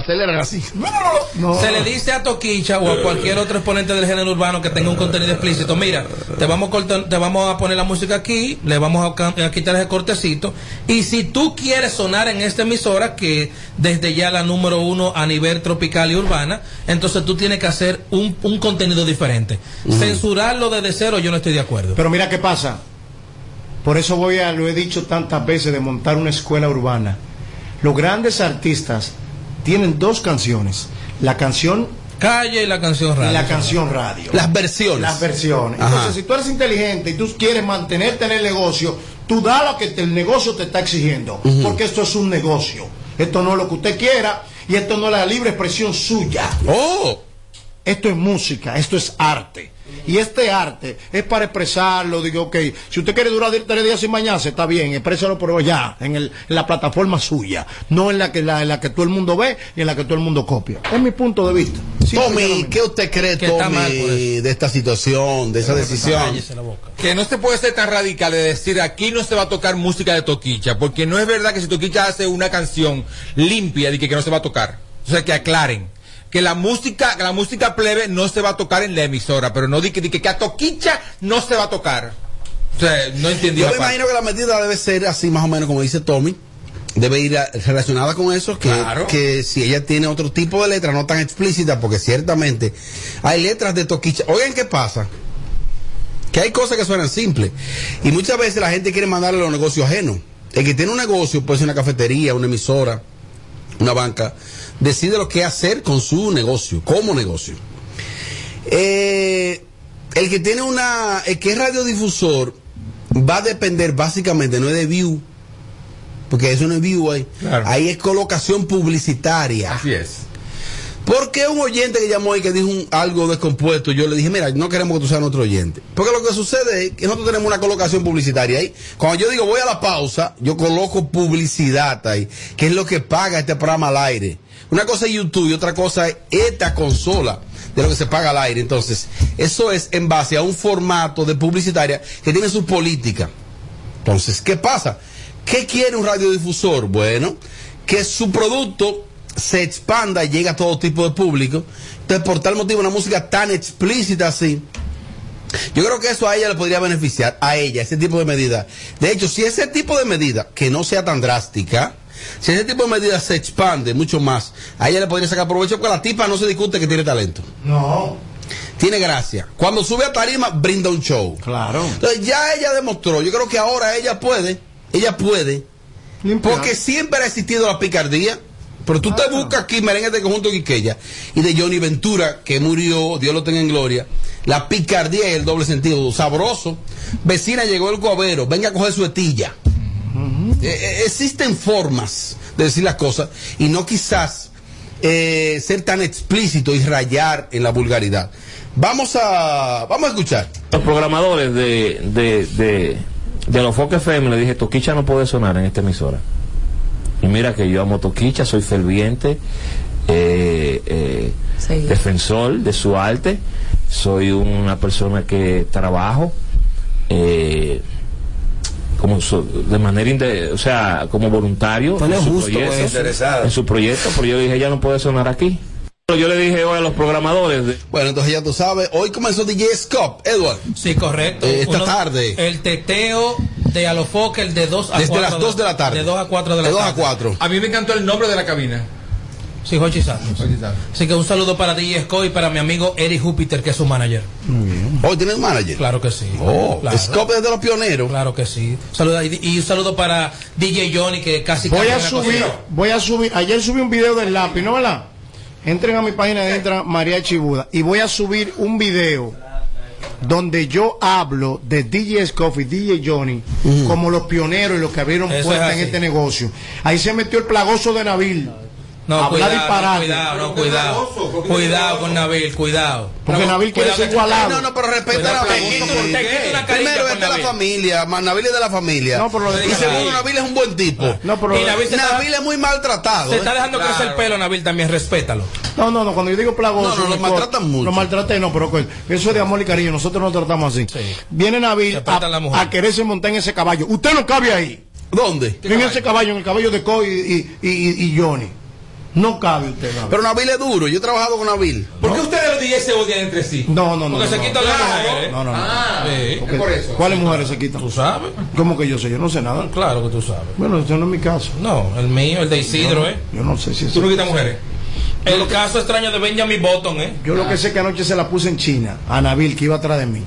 aceleran así. Se le dice a Toquicha o a cualquier otro exponente del género urbano que tenga un contenido explícito, mira, te vamos a, cortar- te vamos a poner la música aquí, le vamos a quitar ese cortecito, y si tú quieres sonar en esta emisora, que desde ya la número uno a nivel tropical y urbana, entonces tú tienes que hacer un, un contenido diferente. Censurarlo desde cero yo no estoy de acuerdo. Pero mira qué pasa. Por eso voy a, lo he dicho tantas veces, de montar una escuela urbana. Los grandes artistas tienen dos canciones. La canción Calle y la canción radio. la canción radio. Las versiones. Las versiones. Ajá. Entonces, si tú eres inteligente y tú quieres mantenerte en el negocio, tú da lo que te- el negocio te está exigiendo. Porque esto es un negocio. Esto no es lo que usted quiera y esto no es la libre expresión suya. Oh, Esto es música, esto es arte. Y este arte es para expresarlo. Digo, ok, si usted quiere durar tres días sin bañarse, está bien, exprésalo, pero ya, en, el- en la plataforma suya. No en la, que, la, en la que todo el mundo ve y en la que todo el mundo copia. Es mi punto de vista. Sí, Tommy. ¿qué usted cree, Que Tommy, por de esta situación, de esa decisión? Que no se puede ser tan radical de decir aquí no se va a tocar música de Toquicha, porque no es verdad que si Toquicha hace una canción limpia, de que, que no se va a tocar. O sea, que aclaren. Que la música, que la música plebe no se va a tocar en la emisora, pero no di que, di que, que a Toquicha no se va a tocar. O sea, no entendí Yo me imagino que la medida debe ser así más o menos como dice Tommy. Debe ir a- relacionada con eso, que, Claro. que si ella tiene otro tipo de letra no tan explícita, porque ciertamente hay letras de toquicha. Oigan, ¿qué pasa? Que hay cosas que suenan simples. Y muchas veces la gente quiere mandarle a los negocios ajenos. El que tiene un negocio, puede ser una cafetería, una emisora, una banca, decide lo que hacer con su negocio, como negocio. Eh, el que tiene una, el que es radiodifusor, va a depender básicamente, no es de view, porque eso no es view ahí. Claro. Ahí es colocación publicitaria. Así es. Porque un oyente que llamó y que dijo un- algo descompuesto, yo le dije, mira, no queremos que tú seas nuestro oyente. Porque lo que sucede es que nosotros tenemos una colocación publicitaria ahí. Cuando yo digo voy a la pausa, yo coloco publicidad ahí, que es lo que paga este programa al aire. Una cosa es YouTube y otra cosa es esta consola de lo que se paga al aire. Entonces, eso es en base a un formato de publicitaria que tiene su política. Entonces, ¿qué pasa? ¿Qué quiere un radiodifusor? Bueno, que su producto se expanda y llegue a todo tipo de público. Entonces, por tal motivo, una música tan explícita así, yo creo que eso a ella le podría beneficiar, a ella, ese tipo de medida. De hecho, si ese tipo de medida, que no sea tan drástica, si ese tipo de medida se expande mucho más, a ella le podría sacar provecho porque la tipa no se discute que tiene talento. No, Tiene gracia. Cuando sube a tarima, brinda un show. claro. Entonces ya ella demostró, yo creo que ahora ella puede, ella puede, Limpiar. porque siempre ha existido la picardía. Pero tú te buscas aquí merengue de conjunto Quiqueya y de Johnny Ventura, que murió, Dios lo tenga en gloria. La picardía y el doble sentido, sabroso. Vecina llegó el cobero, venga a coger su etilla. Eh, eh, existen formas de decir las cosas y no quizás eh, ser tan explícito y rayar en la vulgaridad. Vamos a, vamos a escuchar. los programadores de, de, de, de los Fox FM le dije, Toquicha no puede sonar en esta emisora. Y mira que yo amo Toquicha, soy ferviente, eh, eh, Sí. defensor de su arte, soy una persona que trabajo eh, como so- de manera, inde- o sea, como voluntario Pues en es su, justo proyecto, en su proyecto, pero yo dije, ella no puede sonar aquí. Pero yo le dije hoy a los programadores de, Bueno, entonces ya tú sabes, hoy comenzó DJ Scop, Edward. Sí, correcto. Eh, esta Uno- tarde. El teteo de Alofoque, el de 2 a Desde 4. las 2 de la tarde. De 2 a 4 de la De 2 tarde. a 4. A mí me encantó el nombre de la cabina. Sí, Jochi Santos. Así que un saludo para DJ Scott y para mi amigo Eric Júpiter, que es su manager. Hoy tienes manager. Claro que sí. Oh, claro. Scop es de los pioneros. Claro que sí. Saluda, y, y un saludo para DJ Johnny, que casi Voy a subir, cocina. voy a subir, ayer subí un video del lápiz, ¿no verdad? Entren a mi página de entra María Chibuda y voy a subir un video donde yo hablo de DJ Scoff y DJ Johnny como los pioneros y los que abrieron Eso puertas en este negocio. Ahí se metió el plagoso de Nabil. No, Hablar cuidado, disparate. no, cuidado, no, cuidado. Cuidado con Nabil, cuidado. Porque Nabil quiere ser igualado. No, no, pero respeta Cuidado, a Nabil. Primero, es de la familia. Nabil es de la familia. No, pero lo de y segundo, Nabil. Nabil es un buen tipo. No, pero Y Nabil es muy maltratado. Se ¿eh? está dejando Claro. crecer el pelo, Nabil, también, respétalo. No, no, no, cuando yo digo plagoso. No, no, lo maltratan mucho. Lo maltraté, no, pero eso es de amor y cariño. Nosotros nos tratamos así. Sí. Viene Nabil a, quererse montar en ese caballo. Usted no cabe ahí. ¿Dónde? En ese caballo, en el caballo de Coy y Johnny. No cabe usted, Nabil. Pero Nabil es duro, yo he trabajado con Nabil. ¿Por qué ustedes los DJs se odian entre sí? No, no, no. Porque no, se no. quitan las mujeres. No, no, no. Ah, es por eso. ¿Cuáles mujeres se quitan? ¿Tú sabes? ¿Cómo que yo sé? Yo no sé nada. Claro que tú sabes. Bueno, eso no es mi caso. No, el mío, el de Isidro, ¿eh? Yo no sé si es ¿Tú no quitas mujeres? El caso extraño de Benjamin Button, ¿eh? Yo lo que sé es que anoche se la puse en China, a Nabil, que iba atrás de mí.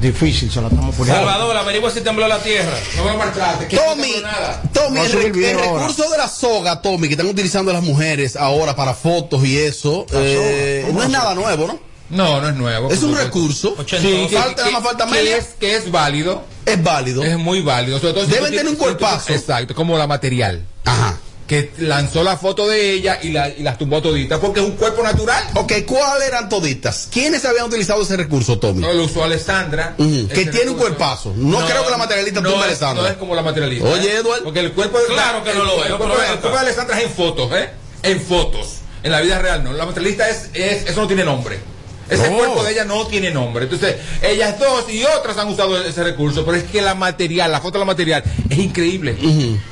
Difícil, se la estamos poniendo. Salvador, averigua si tembló la tierra. No voy a marcharte. que Tommy, no tengo nada. Tommy, el, el el recurso de la soga, Tommy, que están utilizando las mujeres ahora para fotos y eso, eh, ¿Cómo no es nada nuevo, ¿no? No, no es nuevo. Es un recurso. Ochenta. Sí, que, Falta- que- más falta que es, que es válido. Es válido. Es muy válido. Sobre todo si Deben tú tener un cuerpazo. Exacto, como la material. Ajá. Que lanzó la foto de ella y, la, y las tumbó toditas porque es un cuerpo natural. Ok, ¿cuáles eran toditas? ¿Quiénes habían utilizado ese recurso, Tommy? No, lo usó Alessandra. Que tiene un cuerpazo. No creo que la materialista no tumbe a es- Alessandra. No es como la materialista. Oye, ¿eh? Eduardo. Porque el cuerpo de Claro que no lo es, cuerpo, el cuerpo de Alessandra es en fotos, ¿eh? En fotos. En la vida real no. La materialista es, es eso no tiene nombre. Ese Oh. cuerpo de ella no tiene nombre. Entonces, ellas dos y otras han usado ese recurso, pero es que la material, la foto de la material, es increíble.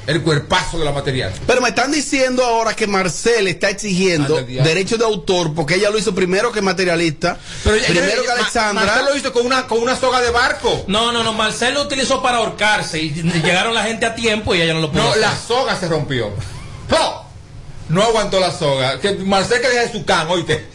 El cuerpazo de la material. Pero me están diciendo ahora que Marcel está exigiendo diablo. derechos de autor porque ella lo hizo primero que materialista, Pero ella- primero ella- que Ma- Alexandra. Marcel lo hizo con una, con una soga de barco. No, no, no, Marcelo utilizó para ahorcarse y llegaron la gente a tiempo y ella no lo pudo No, hacer. la soga se rompió. ¡Po! No aguantó la soga. Que Marcel que deja de su can, oíste.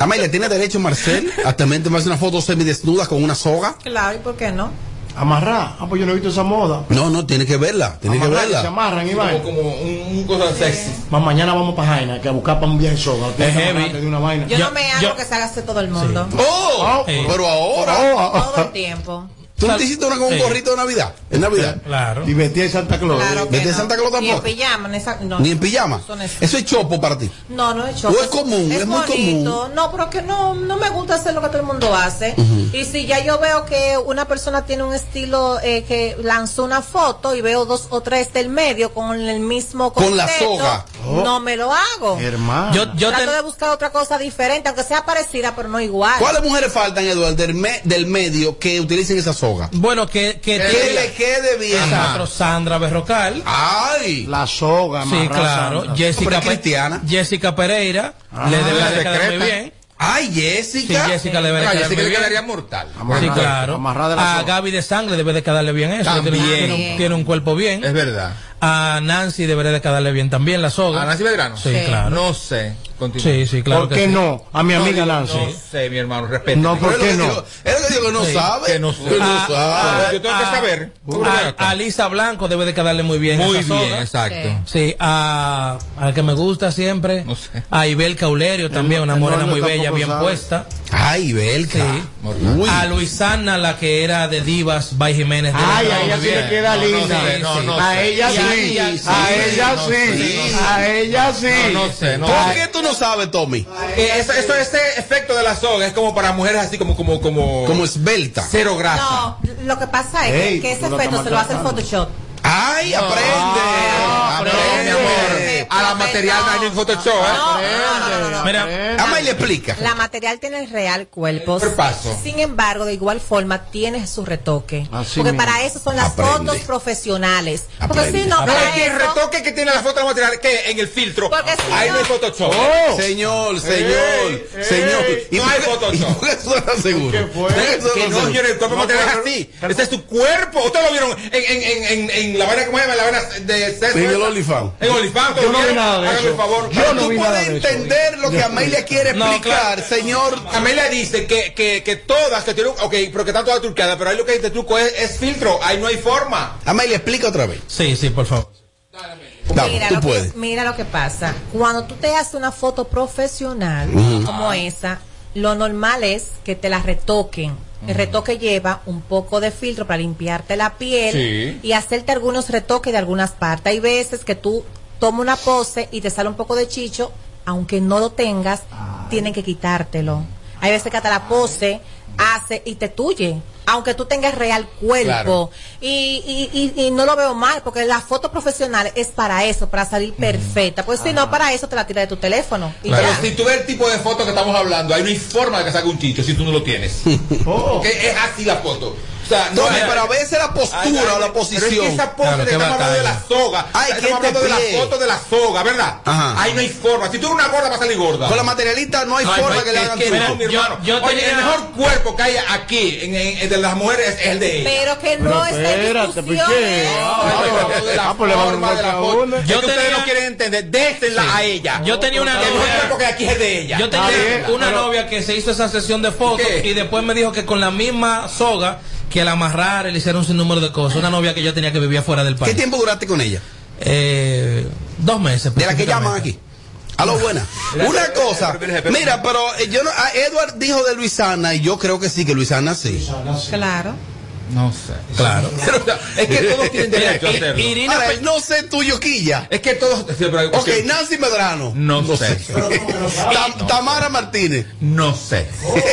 Amelia, ¿tiene derecho Marcel a también tomarse una foto semidesnuda con una soga? Claro, ¿y por qué no? Amarrar. Ah, pues yo no he visto esa moda. No, no, tiene que verla, tiene que Amarrar, Se verla. amarran y Como, como un, un cosa sexy. Más mañana vamos para Jaina, que a buscar para un viaje soga. Que heavy. de una vaina. Yo, Yo- no me hago yo- que se haga todo el mundo. ¡Oh! Ah, Sí. Pero ahora, Oh, Todo el tiempo. ¿Tú no te hiciste una con un Sí. gorrito de Navidad? ¿En Navidad? Claro. Y vestía de Santa Claus. Claro ¿Desde no. Santa Claus Ni en tampoco? pijama, ni, esa- no. ¿Ni en pijama? Eso es- chopo para ti. No, no es ¿O es común? Es, Es muy bonito. común. No, pero que no, no me gusta hacer lo que todo el mundo hace. Y si ya yo veo que una persona tiene un estilo eh, que lanzó una foto y veo dos o tres del medio con el mismo Con la concepto, soga. no me lo hago. Hermano. Yo, yo Trato te- de buscar otra cosa diferente, aunque sea parecida, pero no igual. ¿Cuáles mujeres faltan, Eduardo, del, me- del medio que utilicen esa soga? Bueno, que, que Que le quede bien. Exacto, Sandra Berrocal. ¡Ay! La soga, Sí, claro. Sandra. Jessica, cristiana. Jessica Pereira le debe de quedar muy bien. ¡Ay, Sí, Jessica! Jessica le debe de quedar muy bien. quedaría mortal. Sí, Amarrar, claro. de la A soga. Gaby de Sangre debe de quedarle bien eso. También. Tiene un, tiene un cuerpo bien. Es verdad. A Nancy debería de quedarle bien también la soga. ¿A Nancy Belgrano? Sí, Sí. claro. No sé. Continúa. Sí, sí, claro ¿Por que qué sí. no? A mi amiga no, Nancy. No sé, mi hermano, respeto. No, ¿por qué no? Es lo que digo que no Sí, sabe. que no sé. Que no Ah, sabe. Yo tengo que saber. A, a Lisa Blanco debe de quedarle muy bien. Muy esa bien, soga. exacto. Sí. A, a la que me gusta siempre. No sé. A Ibel Caulerio también, una el morena novio muy bella, bien sabe. puesta. Ay, Belka. Sí. Uy. A Luisana, la que era de Divas, by Jiménez. debe Ay, a ella sí le queda No, no linda. sé, no, no a ella sí. ella sí. A ella sí. A ella sí. No, sé, no ¿Por qué tú no sabes, Tommy? Eh, eso, eso, ese efecto de la soga es como para mujeres así como, como, como, Como esbelta. cero grasa. No, lo que pasa es que- Ey, que, ese efecto se lo hace el. Photoshop. ¡Ay, aprende! Ah, No, aprende. mi amor. A la material no Photoshop, ¿eh? No, no, no, no, no. Mira, Ama y le explica. La material tiene el real cuerpo. Sin embargo, de igual forma tiene su retoque. Así porque mismo. para eso son las Aprende. fotos profesionales. Porque Aprende. si no, para el retoque que tiene la foto la material, que en el filtro, Porque si ahí no hay Photoshop. Oh. Señor, señor, Ey, señor. ey, no hay Photoshop. ¿Y por qué eso está seguro? ¿Qué fue? ¿Por qué eso Que no, señores, el cuerpo No, material es así. Ese es su cuerpo. Ustedes lo vieron en, en, la vaina, ¿cómo se llama? La vaina de sexo. En el. OnlyFans. En OnlyFans. Yo no vi nada de Hágame eso. favor. Yo no vi nada de entender lo que Amelia quiere No, explicar, claro. señor. Amelia dice que, que, que todas, que tienen, ok, pero que están todas truqueadas, pero ahí lo que dice truco es, es filtro, ahí no hay forma. Amelia, explica otra vez. sí, sí, por favor. Vamos, Mira tú lo, puedes. que, mira lo que pasa. Cuando tú te haces una foto profesional como esa, lo normal es que te la retoquen. El retoque lleva un poco de filtro para limpiarte la piel Sí. y hacerte algunos retoques de algunas partes. Hay veces que tú tomas una pose y te sale un poco de chicho, aunque no lo tengas, tienen que quitártelo. Hay veces que hasta la pose hace y te tuye, aunque tú tengas real cuerpo. Claro. Y, y, y, y no lo veo mal, porque la foto profesional es para eso, para salir perfecta. Pues si no, para eso te la tiras de tu teléfono. Y Pero si tú ves el tipo de foto que estamos hablando, ahí no hay forma de que salga un chicho si tú no lo tienes. Oh. Que es así la foto. O sea, no hay- pero a veces la postura Ay, ay, o la Pero es posición. que esa pose, Claro, estamos hablando de la soga. Ay, estamos hablando de la foto de la soga, ¿verdad? Ajá. Ahí no hay forma. Si tú eres una gorda, vas a salir gorda. Con la materialista no hay Ay, forma pues, que le hagan que no, mi Yo- hermano. yo Oye, tenía- el mejor cuerpo que hay aquí en, en- en de las mujeres es el de ella. Pero que no Pero es espérate, discusión ¿por qué? eso. Ah, Ah, pues le van a. Es Yo que ustedes no quieren entender. Désela a ella. Yo tenía una el mejor novia. cuerpo que hay aquí es el de ella. Yo tenía bien, una novia que se hizo esa sesión de fotos y después me dijo que con la misma soga que la amarrara y le hicieron un sinnúmero de cosas. Una novia que yo tenía que vivía fuera del ¿Qué país. tiempo duraste con ella? Eh, dos meses. De la que llaman aquí. A lo buena. Una cosa. Mira, pero eh, yo no, a Edward dijo de Luisana y yo creo que sí, que Luisana sí. Claro. No sé. Claro. Pero, es que todos tienen derecho a hacerlo. Irina Ahora, no sé tuyo, Quilla. Es que todos. Ok, Nancy Medrano. No sé. Tam- Tamara Martínez. No sé.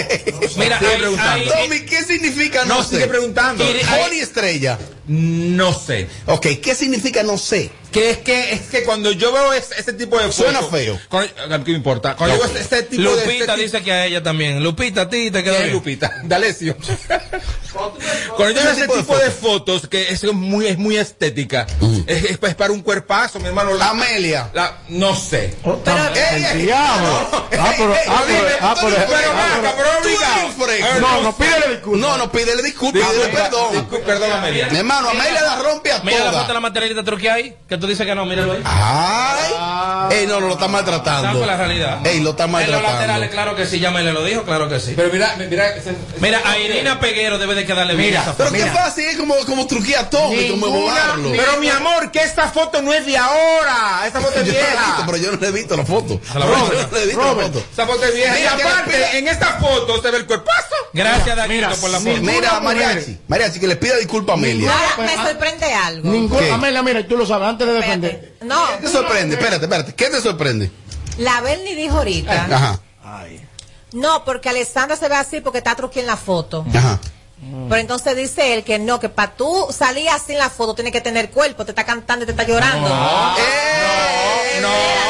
Mira, Sigue preguntando. Tommy, ¿qué significa no, No, sé? sigue preguntando. Honey Estrella. No sé. Ok, ¿qué significa no sé? Que es que es que cuando yo veo ese, ese tipo de fotos, Suena feo. cuando- ¿Qué me importa? Cuando yo veo este, este tipo de Lupita este dice que a ella también. Lupita, a ti te quedó ¿Quién es bien. Lupita? D'Alessio. Cuando yo veo ese tipo de fotos, que es muy, es muy estética, es, es- es para un cuerpazo, mi hermano. La, Amelia. la- no sé. Pero, No, no, pídele disculpas. No, no, pídele disculpas, pídele perdón. Perdón, Amelia. Mi hermano, Amelia la rompe a Mira la foto de la materialista que tú dices que no, míralo ahí. Ay. Ey, no, no, lo está maltratando. fue la realidad. Ey, lo está En los laterales, maltratando. claro que sí, ya me le lo dijo, claro que sí. Pero mira, mira. ese- Mira, a Irina Peguero debe de quedarle bien Pero qué fácil es como, como truquear a Tommy, como. Pero mi amor, que esta foto no es de ahora. Esta foto es Yo no la he visto, vieja. pero yo no le he visto la foto. la Yo Robert, no le he visto la Robert. foto. Esta foto es vieja. Y aparte, en esta foto se ve el cuerpazo. Gracias, Daquito, Mira, por la foto. mira. Mariachi, Mariachi, que le pida disculpas a Amelia. Ahora me sorprende algo. Amelia, mira, y tú lo sabes, antes de No, ¿Qué te sorprende? Espérate, espérate. ¿Qué te sorprende? la Berni dijo ahorita. Ajá, Ay. No, porque Alessandra se ve así porque está truqui en la foto. ajá. Pero entonces dice él que no, que para tú salir así en la foto tienes que tener cuerpo, te está cantando y te está llorando. ¡Eh! No, no.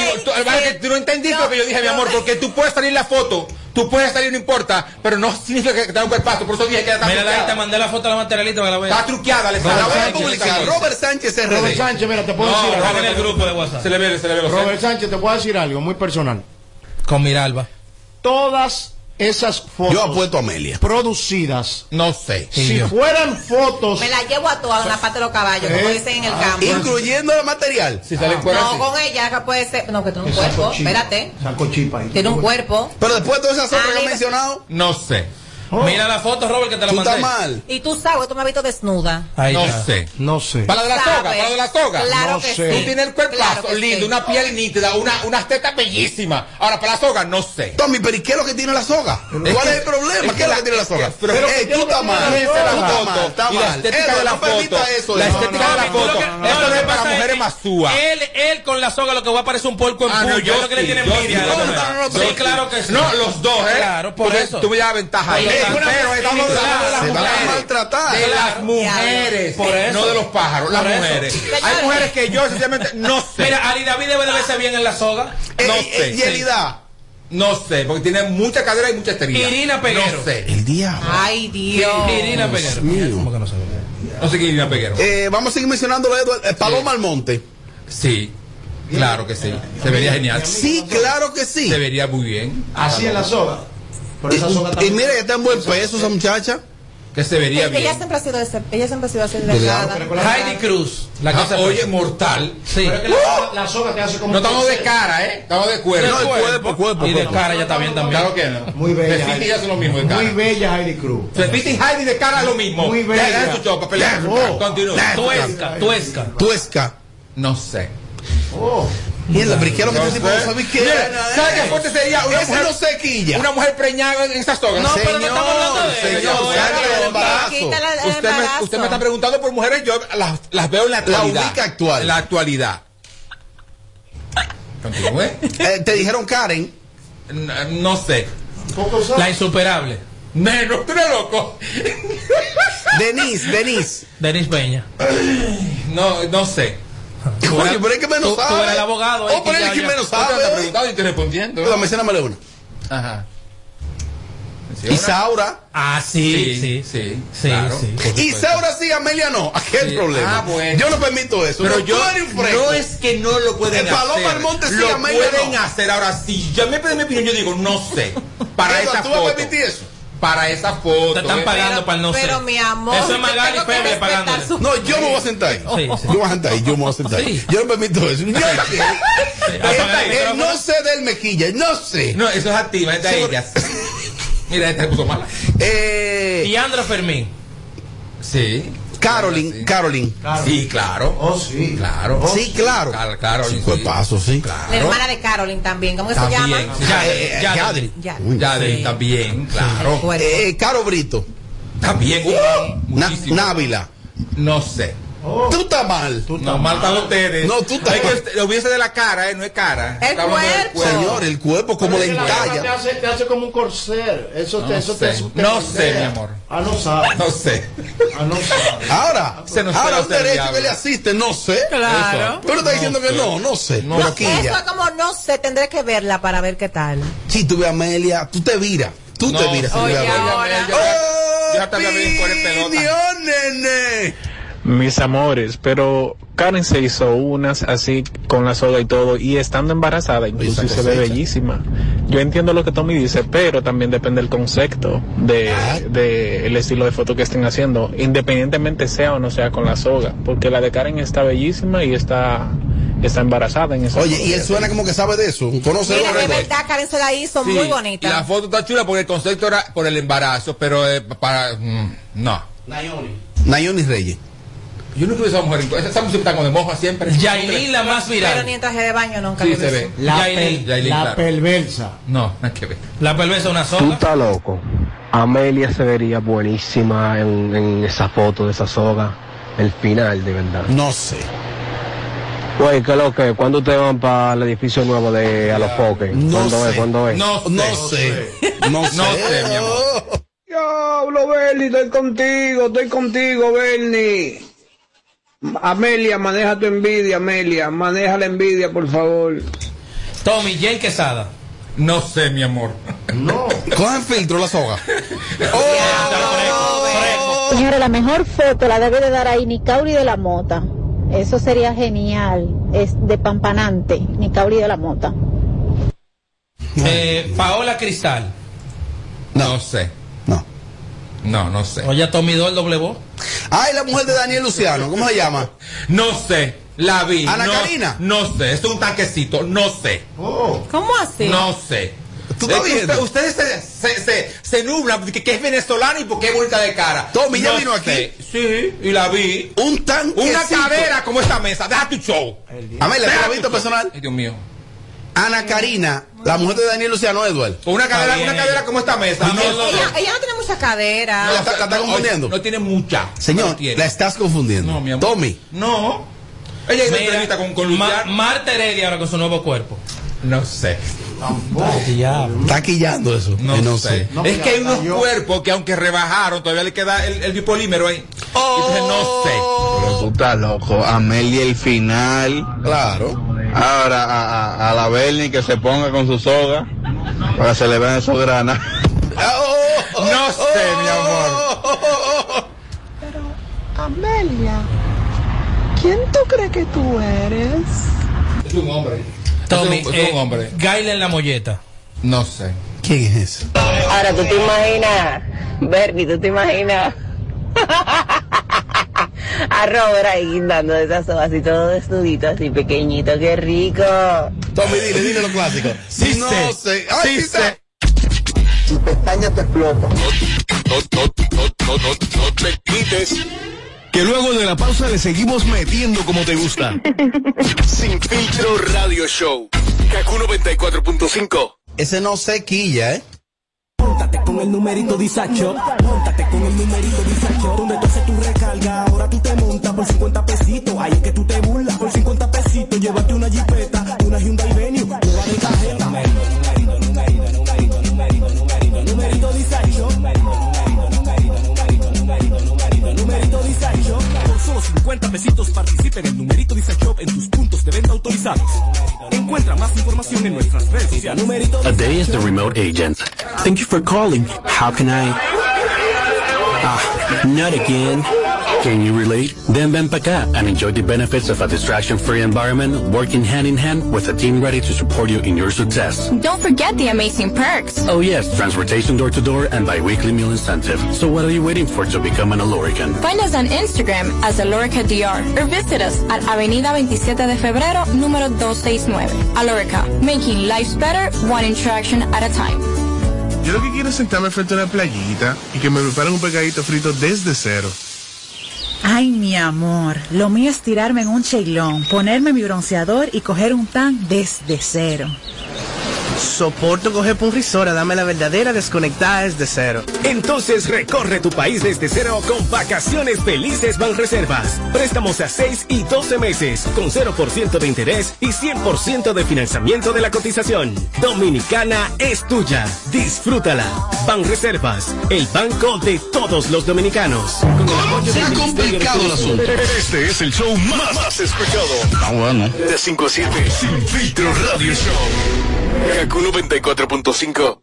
Equivo- tú, que tú no entendiste No, lo que yo dije, mi amor, porque tú puedes salir en la foto, tú puedes salir, no importa, pero no significa que te da un cuerpazo. Por eso dije que está Mira, ahí te truqueada. mandé la foto la materialista para la Está veas. truqueada, La Alessandra. voy a Sánchez, publicar. Sánchez. Robert Sánchez Robert RD. Sánchez, mira, te puedo No, decir Está en algo. el grupo de WhatsApp. Se le ve, se le ve Robert Sánchez, te puedo decir algo muy personal. Con Miralba. Todas esas fotos Yo apuesto a Amelia. producidas, No sé. Si yo. fueran fotos Me la llevo a todas en la parte de los caballos, como Eh. dicen en el campo. Incluyendo el material. Si sale fuera No, así. con ella que puede ser. No, que tiene un cuerpo. Espérate. Saco chipa ahí. Tiene un cuerpo. Pero después de todas esas otras que he Arriba. mencionado, No sé. Oh, Mira la foto, Robert, que te la tú mandé. estás mal. Y tú sabes, tú me has visto desnuda. Ahí No está. sé. No sé. Para la de la soga, para la de la soga. Claro No que sé. sí. Tú tienes el cuerpazo Claro lindo, sí. una piel nítida, una, unas tetas bellísimas. Ahora, para la soga, no sé. Tommy, pero ¿y qué es lo que tiene la soga? ¿Cuál es el problema? ¿Qué es lo que tiene la soga? pero- Ey, tú estás mal. Fíjense Tú la estás mal, está y la mal. estética de la no permita foto. eso. La estética de la foto. Esto no, no es para mujeres es masúas. Él, él con la soga lo que va a parecer un puerco en Ah, no, puño. yo es lo que le sí, tiene envidia. sí. claro que sí. No, los dos, ¿eh? Claro, por eso. Tú me llevas ventaja ahí. Pero estamos hablando de las a maltratar. De las mujeres. Por eso. No de los pájaros, las mujeres. Hay mujeres que yo sencillamente no sé. Mira, Ari David debe de verse bien en la soga. Ey, no ey, sé. Yelida. No sé, porque tiene mucha cadera y mucha esterilidad. Irina Peguero. No sé. El diablo. Ay, Dios. Irina Peguero. ¿Cómo que no sabe? No sé quién es Irina Peguero. Eh, vamos a seguir mencionándolo, Edward. Eh, Paloma Almonte. Sí, claro que sí. Se vería genial. Sí, claro que sí. Se vería muy bien. Así en la soga. Por esa soga Y, y mira que está en buen peso esa muchacha. Que se vería Ella bien. siempre ha sido ese- ella siempre ha sido así delgada. Heidi Cruz. La que Ah, se oye, mortal. Sí. Pero es que la, soga- la soga te hace como. No estamos de cara, ¿eh? Estamos de cuerpo. No, de cuerpo, cuerpo, Y de cuerpo. cara ya está bien también. Claro que no. Muy bella. Pepita y Heidi. ella son lo mismo de cara. Muy bella Heidi Cruz. Pepita y Heidi de cara es lo mismo. Muy Ya, bella. ya escuchó, papel. Oh. Continúa. Tuesca, tuesca. Tuesca. No sé. Oh. Mierda, pero ¿y qué es lo que No este tipo no sé. sabe qué ¿Sabes qué fuerte sería una mujer, no se quilla. una mujer preñada en esa soga? No, pero no estamos hablando de Señor, eso. señor, el el Usted me, usted me está preguntando por mujeres, yo las, las veo en la actualidad. ubica actual. En la actualidad. Continúe. Eh, te dijeron Karen. No, no sé. La insuperable. Menos, tú eres loco. Denise, Denise. Denis Peña. No, no sé. Coño, pero es que menos tú- tú sabe. eres el abogado, eh, Oh, pero que es que menos sabe. preguntando y estoy respondiendo. Pero menciónamele una. Ajá. Isaura. Ah, sí, sí. sí, Sí, claro. sí. Isaura sí, Amelia no. Aquí hay Sí. problema. Ah, bueno. Yo no permito eso. Pero No, yo no es que no lo pueden El Paloma hacer. Almonte sí, lo Amelia pueden no. hacer. Ahora, si yo me piden mi opinión, yo digo, no sé. Para esa ¿tú vas a foto. permitir eso? Para esa foto. Te están eh. pagando para el no pero mi amor, Eso es Magali pagándole. su- No, yo me voy a sentar ahí. Sí, sí. Yo me voy a sentar ahí, yo me voy a sentar ahí. Sí. Yo no permito eso. Yo el El micrófono. no sé del Mejilla, no sé. No, eso es activa, es de Sí, ellas. Mira, esta puso mala. Eh, Y Andra Fermín. Sí. Caroline, Sí. Caroline. Sí, claro. Oh, sí. Claro. Sí, claro. Claro, claro. Sí, fue paso, sí. La Claro. hermana de Carolyn también. ¿Cómo se llama? sí. Eh, ya, Yadri. Ya. Uy. Ya de Sí. también, claro. Eh, Caro Brito. También. Uh. Návila. No sé. Tú estás mal. No, mal están ustedes. No, tú estás Es que mal. usted- lo hubiese de la cara, ¿eh? No es cara. El cuerpo. Señor, el cuerpo como la Te entalla. hace, te hace como un corset. Eso te, eso sé. te, No sé, mi amor. Ah, no sabe. No sé. Ah, no sabe. Ahora, Se nos ahora un derecho que le asiste, no sé. Claro. Pero está diciendo No que sé. no, no sé. No. Pero No, aquí eso ya. es como, no sé, tendré que verla para ver qué tal. Si tú ves a Amelia, tú te viras. Tú te si Oye, tú ahora. Yo- hasta me abrí por el pelota. Nene. Mis amores, pero Karen se hizo unas así con la soga y todo y estando embarazada incluso se ve bellísima. Yo entiendo lo que Tommy dice, pero también depende del concepto de, de el estilo de foto que estén haciendo, independientemente sea o no sea con la soga, porque la de Karen está bellísima y está está embarazada en esa Oye, foto. y él suena como que sabe de eso. Conoce Mira, de verdad, Karen se la hizo muy bonita. y La foto está chula porque el concepto era por el embarazo, pero eh, para. mm, no. Nayoni Reyes. Yo nunca vi esa mujer. Esa, esa mujer está como de moja siempre. Yailin, la más Pero viral. ni en traje de baño nunca Sí, se ve. La, Yailin, per- Yailin, la claro. perversa. No, nada que ver. La perversa una Tú soga. estás loco. Amelia se vería buenísima en, en esa foto de esa soga. El final, de verdad. No sé. Güey, ¿qué es lo que? ¿Cuándo ustedes van para el edificio nuevo de A los Foques? No ¿Cuándo sé. es? ¿Cuándo es? No, No sé. sé. No sé. No sé, mi amor. Diablo, Bernie, estoy contigo, estoy contigo, Bernie. Amelia, maneja tu envidia, Amelia, maneja la envidia, por favor. Tommy, Jane Quesada. No sé, mi amor. Cogen filtro la soga. Señores, la mejor foto la debe de dar ahí Nicauri de la Mota. Eso sería genial. Es de pampanante, Nicauri de la Mota. Eh, Paola Cristal. No sé. No. No, sé. Oye, Tommy Do el doble voz. Ay, la mujer de Daniel Luciano. ¿Cómo se llama? No sé. La vi. Ana no, Karina. No sé. Es un tanquecito. No sé. ¿Cómo así? No sé. ¿Tú Es estás que viendo? usted- ustedes se, se, se, se nublan porque que es venezolana y porque es bonita de cara. Tommy, ¿ya No vino sé. Sí, y la vi. Un tanque. Una cadera como esta mesa. Deja tu show. ¿tú la has visto personal? Ay, Dios mío. Ana Karina, la mujer de Daniel Luciano Edward. Una cadera, una cadera como esta mesa. No, No, no, no. Ella, ella no tiene mucha cadera. No, la está- la está no, confundiendo. No, tiene mucha. Señor, No tiene. la estás confundiendo. No, mi amor. Tommy. No. Ella hizo entrevista con, con Ma- Luciano. Marta Heredia ahora con su nuevo cuerpo. No sé. Está quillando eso. No, Eh, sé. No, es que hay unos yo- cuerpos que aunque rebajaron, todavía le queda el, el bipolímero ahí. Entonces no sé. Pero tú estás loco. Amelia el final. Claro. Ahora a, a, a la Bernie que se ponga con su soga para que se le vean esos granas. No sé, mi amor. Amelia, ¿quién tú crees que tú eres? Es un hombre. Tommy, es un, es eh, hombre. Gaila en la molleta. No sé. ¿Quién es ese? Ahora, ¿tú te imaginas, Bernie, tú te imaginas a Robert ahí dando de esas sogas así todo desnudito, así pequeñito, qué rico? Tommy, dile, dile lo clásico. Sí no sé. sé. Ay, Sí sí sé. sé. Tu pestaña te explota. No te quites. Que luego de la pausa le seguimos metiendo como te gusta. Sin filtro radio show. Kaku 94.5. Ese no sé quilla, ¿eh? Móntate con el numerito disacho. Móntate con el numerito disacho. Donde tú haces tu recarga, por 50 pesitos. Ahí es que tú te burlas. Por 50 pesitos, llévate una jipeta, una Hyundai Venue, nueva de cajeta. Numerito. Por solo 50 pesitos participa en numerito disacho en tus puntos de venta autorizados. Encuentra Más información en nuestras redes sociales. A day is the remote agent. Thank you for calling. How can I? Ah, not again. Can you relate? Then ven pa' acá and enjoy the benefits of a distraction-free environment working hand in hand with a team ready to support you in your success. Don't forget the amazing perks. Oh yes, transportation door to door and bi-weekly meal incentive. So what are you waiting for to become an Alorican? Find us on Instagram as Alorica DR or visit us at Avenida 27 de Febrero, número 269. Alorica, making lives better, one interaction at a time. Yo lo que quiero es sentarme frente a una playita y que me preparen un pegadito frito desde cero. Ay, mi amor, lo mío es tirarme en un cheilón, ponerme mi bronceador y coger un tan desde cero. Soporto coger por un risora, dame la verdadera desconectada desde cero. Entonces recorre tu país desde cero con vacaciones felices Banreservas. Préstamos a 6 y 12 meses con 0% de interés y 100% de financiamiento de la cotización. Dominicana es tuya. Disfrútala. Banreservas, el banco de todos los dominicanos. Con el apoyo del Ministerio de Turismo. Este es el show más, más escuchado. Ah, bueno. De 5 a 7, Sin Filtro Radio Show. Kaku 94.5.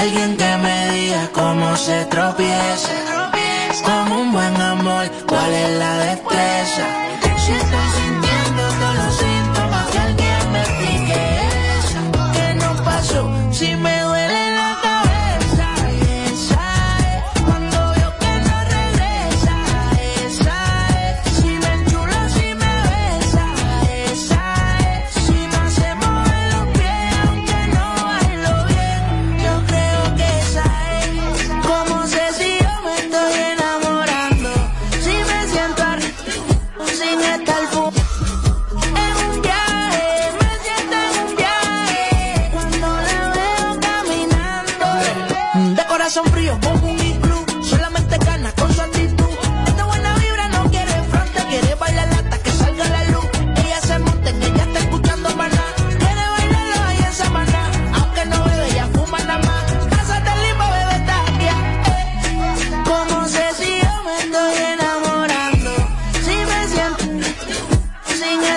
Alguien que me diga cómo se tropieza. Con un buen amor, cuál es la destreza.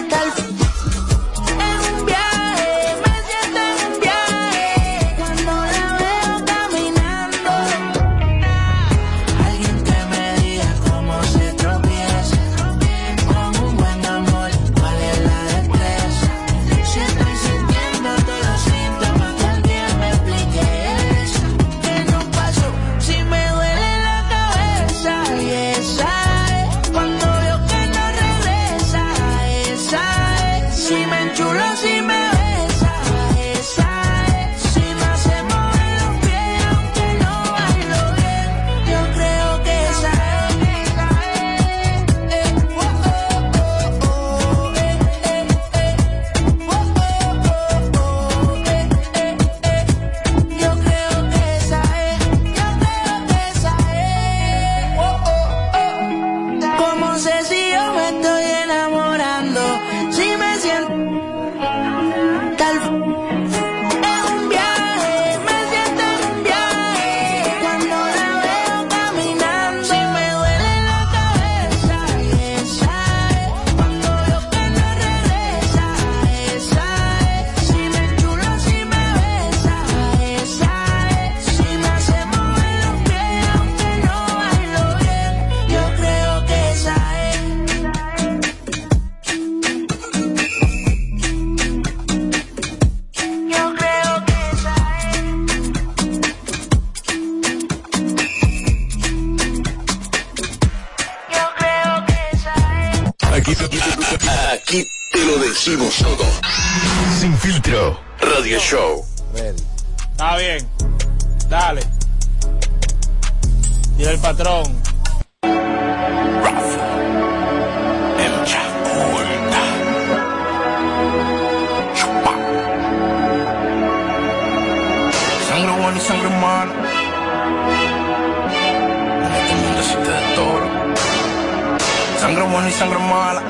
Sin estar Sangre mala.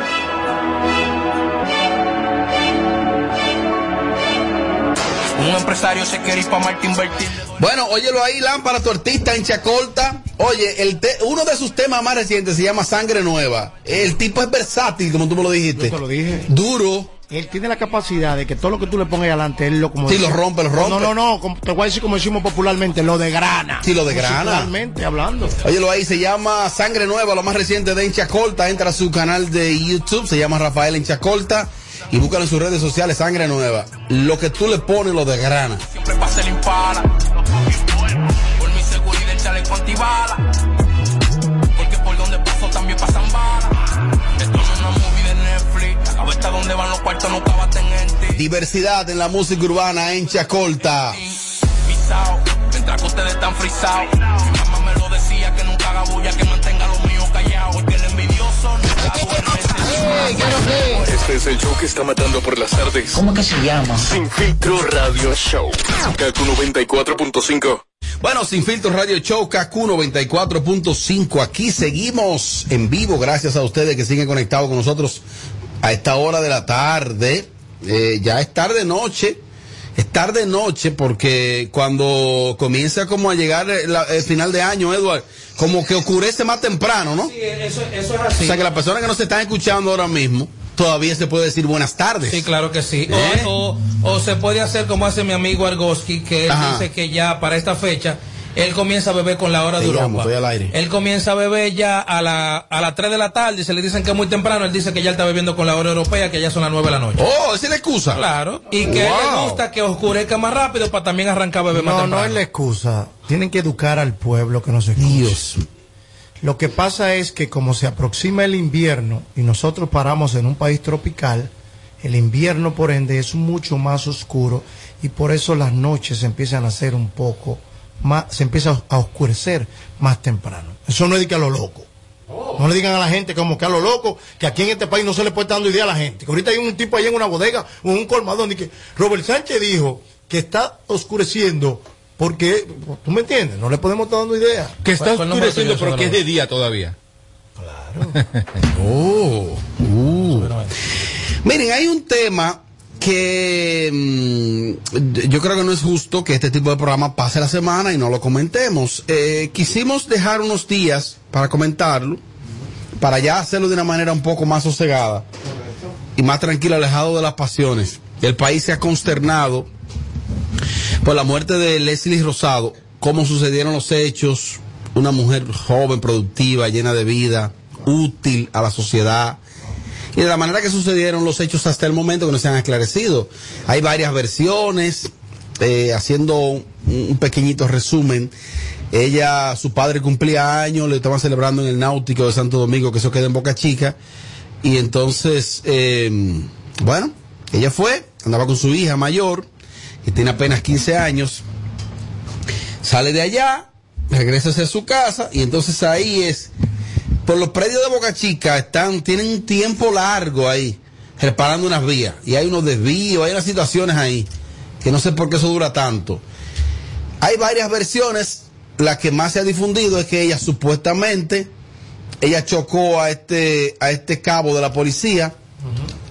Un empresario se quiere ir pa' Marte invertir. Bueno, óyelo ahí, Lámpara, tu artista en Chacolta. Oye, el te- uno de sus temas más recientes se llama Sangre Nueva. El tipo es versátil, como tú me lo dijiste. Yo te lo dije. Duro. Él tiene la capacidad de que todo lo que tú le pongas adelante, él lo como Sí, lo rompe, lo rompe. No, no, no, como- te voy a decir como decimos popularmente, lo de grana. Sí, lo de grana. Musicalmente hablando. Óyelo ahí, se llama Sangre Nueva, lo más reciente de Enchacolta. Entra a su canal de YouTube, se llama Rafael Enchacolta. Y búscalo en sus redes sociales, Sangre Nueva. Lo que tú le pones, lo de grana. siempre pasa el impala. Diversidad en la música urbana en Chacolta. Pisao, mientras que ustedes están frisados. Mi mamá me lo decía que nunca haga bulla, que mantenga los míos callados. Porque el envidioso nunca duerme. Este es el show que está matando por las tardes. ¿Cómo que se llama? Sin filtro radio show. Kaku 94.5. Bueno, Sin Filtro Radio Show KQ 94.5. Aquí seguimos en vivo. Gracias a ustedes que siguen conectados con nosotros a esta hora de la tarde. Eh, ya es tarde noche. Es tarde noche porque cuando comienza como a llegar el, el final de año, Edward, como que oscurece más temprano, ¿no? Sí, eso, eso es O así. sea que las personas que nos están escuchando ahora mismo, todavía se puede decir buenas tardes. Sí, claro que sí. O- ¿Eh? O, o se puede hacer como hace mi amigo Argoski, que él Ajá. dice que ya para esta fecha él comienza a beber con la hora de Te llamo, Europa. estoy al aire. Él comienza a beber ya a, la, a las 3 de la tarde, se le dicen que es muy temprano, él dice que ya está bebiendo con la hora europea, que ya son las 9 de la noche. Oh, esa es la excusa. Claro. Y que a él le gusta que oscurezca más rápido para también arrancar a beber más No, temprano. no es la excusa. Tienen que educar al pueblo que nos escucha. Dios. Lo que pasa es que como se aproxima el invierno y nosotros paramos en un país tropical, el invierno por ende es mucho más oscuro y por eso las noches empiezan a ser un poco más, se empieza a oscurecer más temprano. Eso no es de que a lo loco. No le digan a la gente como que a lo loco, que aquí en este país no se le puede estar dando idea a la gente. Que ahorita hay un tipo ahí en una bodega o en un colmadón y que Robert Sánchez dijo que está oscureciendo porque, ¿tú me entiendes? No le podemos estar dando idea. Que está oscureciendo, pero que es de día todavía. Oh, uh. Miren, hay un tema que mm, yo creo que no es justo que este tipo de programa pase la semana y no lo comentemos. Eh, quisimos dejar unos días para comentarlo, para ya hacerlo de una manera un poco más sosegada y más tranquila, alejado de las pasiones. El país se ha consternado por la muerte de Leslie Rosado, cómo sucedieron los hechos, una mujer joven, productiva, llena de vida, útil a la sociedad, y de la manera que sucedieron los hechos hasta el momento que no se han esclarecido. Hay varias versiones, eh, haciendo un, pequeñito resumen. Ella, su padre cumplía años, le estaban celebrando en el náutico de Santo Domingo, que eso queda en Boca Chica, y entonces, eh, bueno, ella fue, andaba con su hija mayor, que tiene apenas 15 años, sale de allá, regresa hacia su casa y entonces ahí es, por los predios de Boca Chica están, tienen un tiempo largo ahí, reparando unas vías y hay unos desvíos, hay unas situaciones ahí, que no sé por qué eso dura tanto. Hay varias versiones, la que más se ha difundido es que ella supuestamente, ella chocó a este, a este cabo de la policía,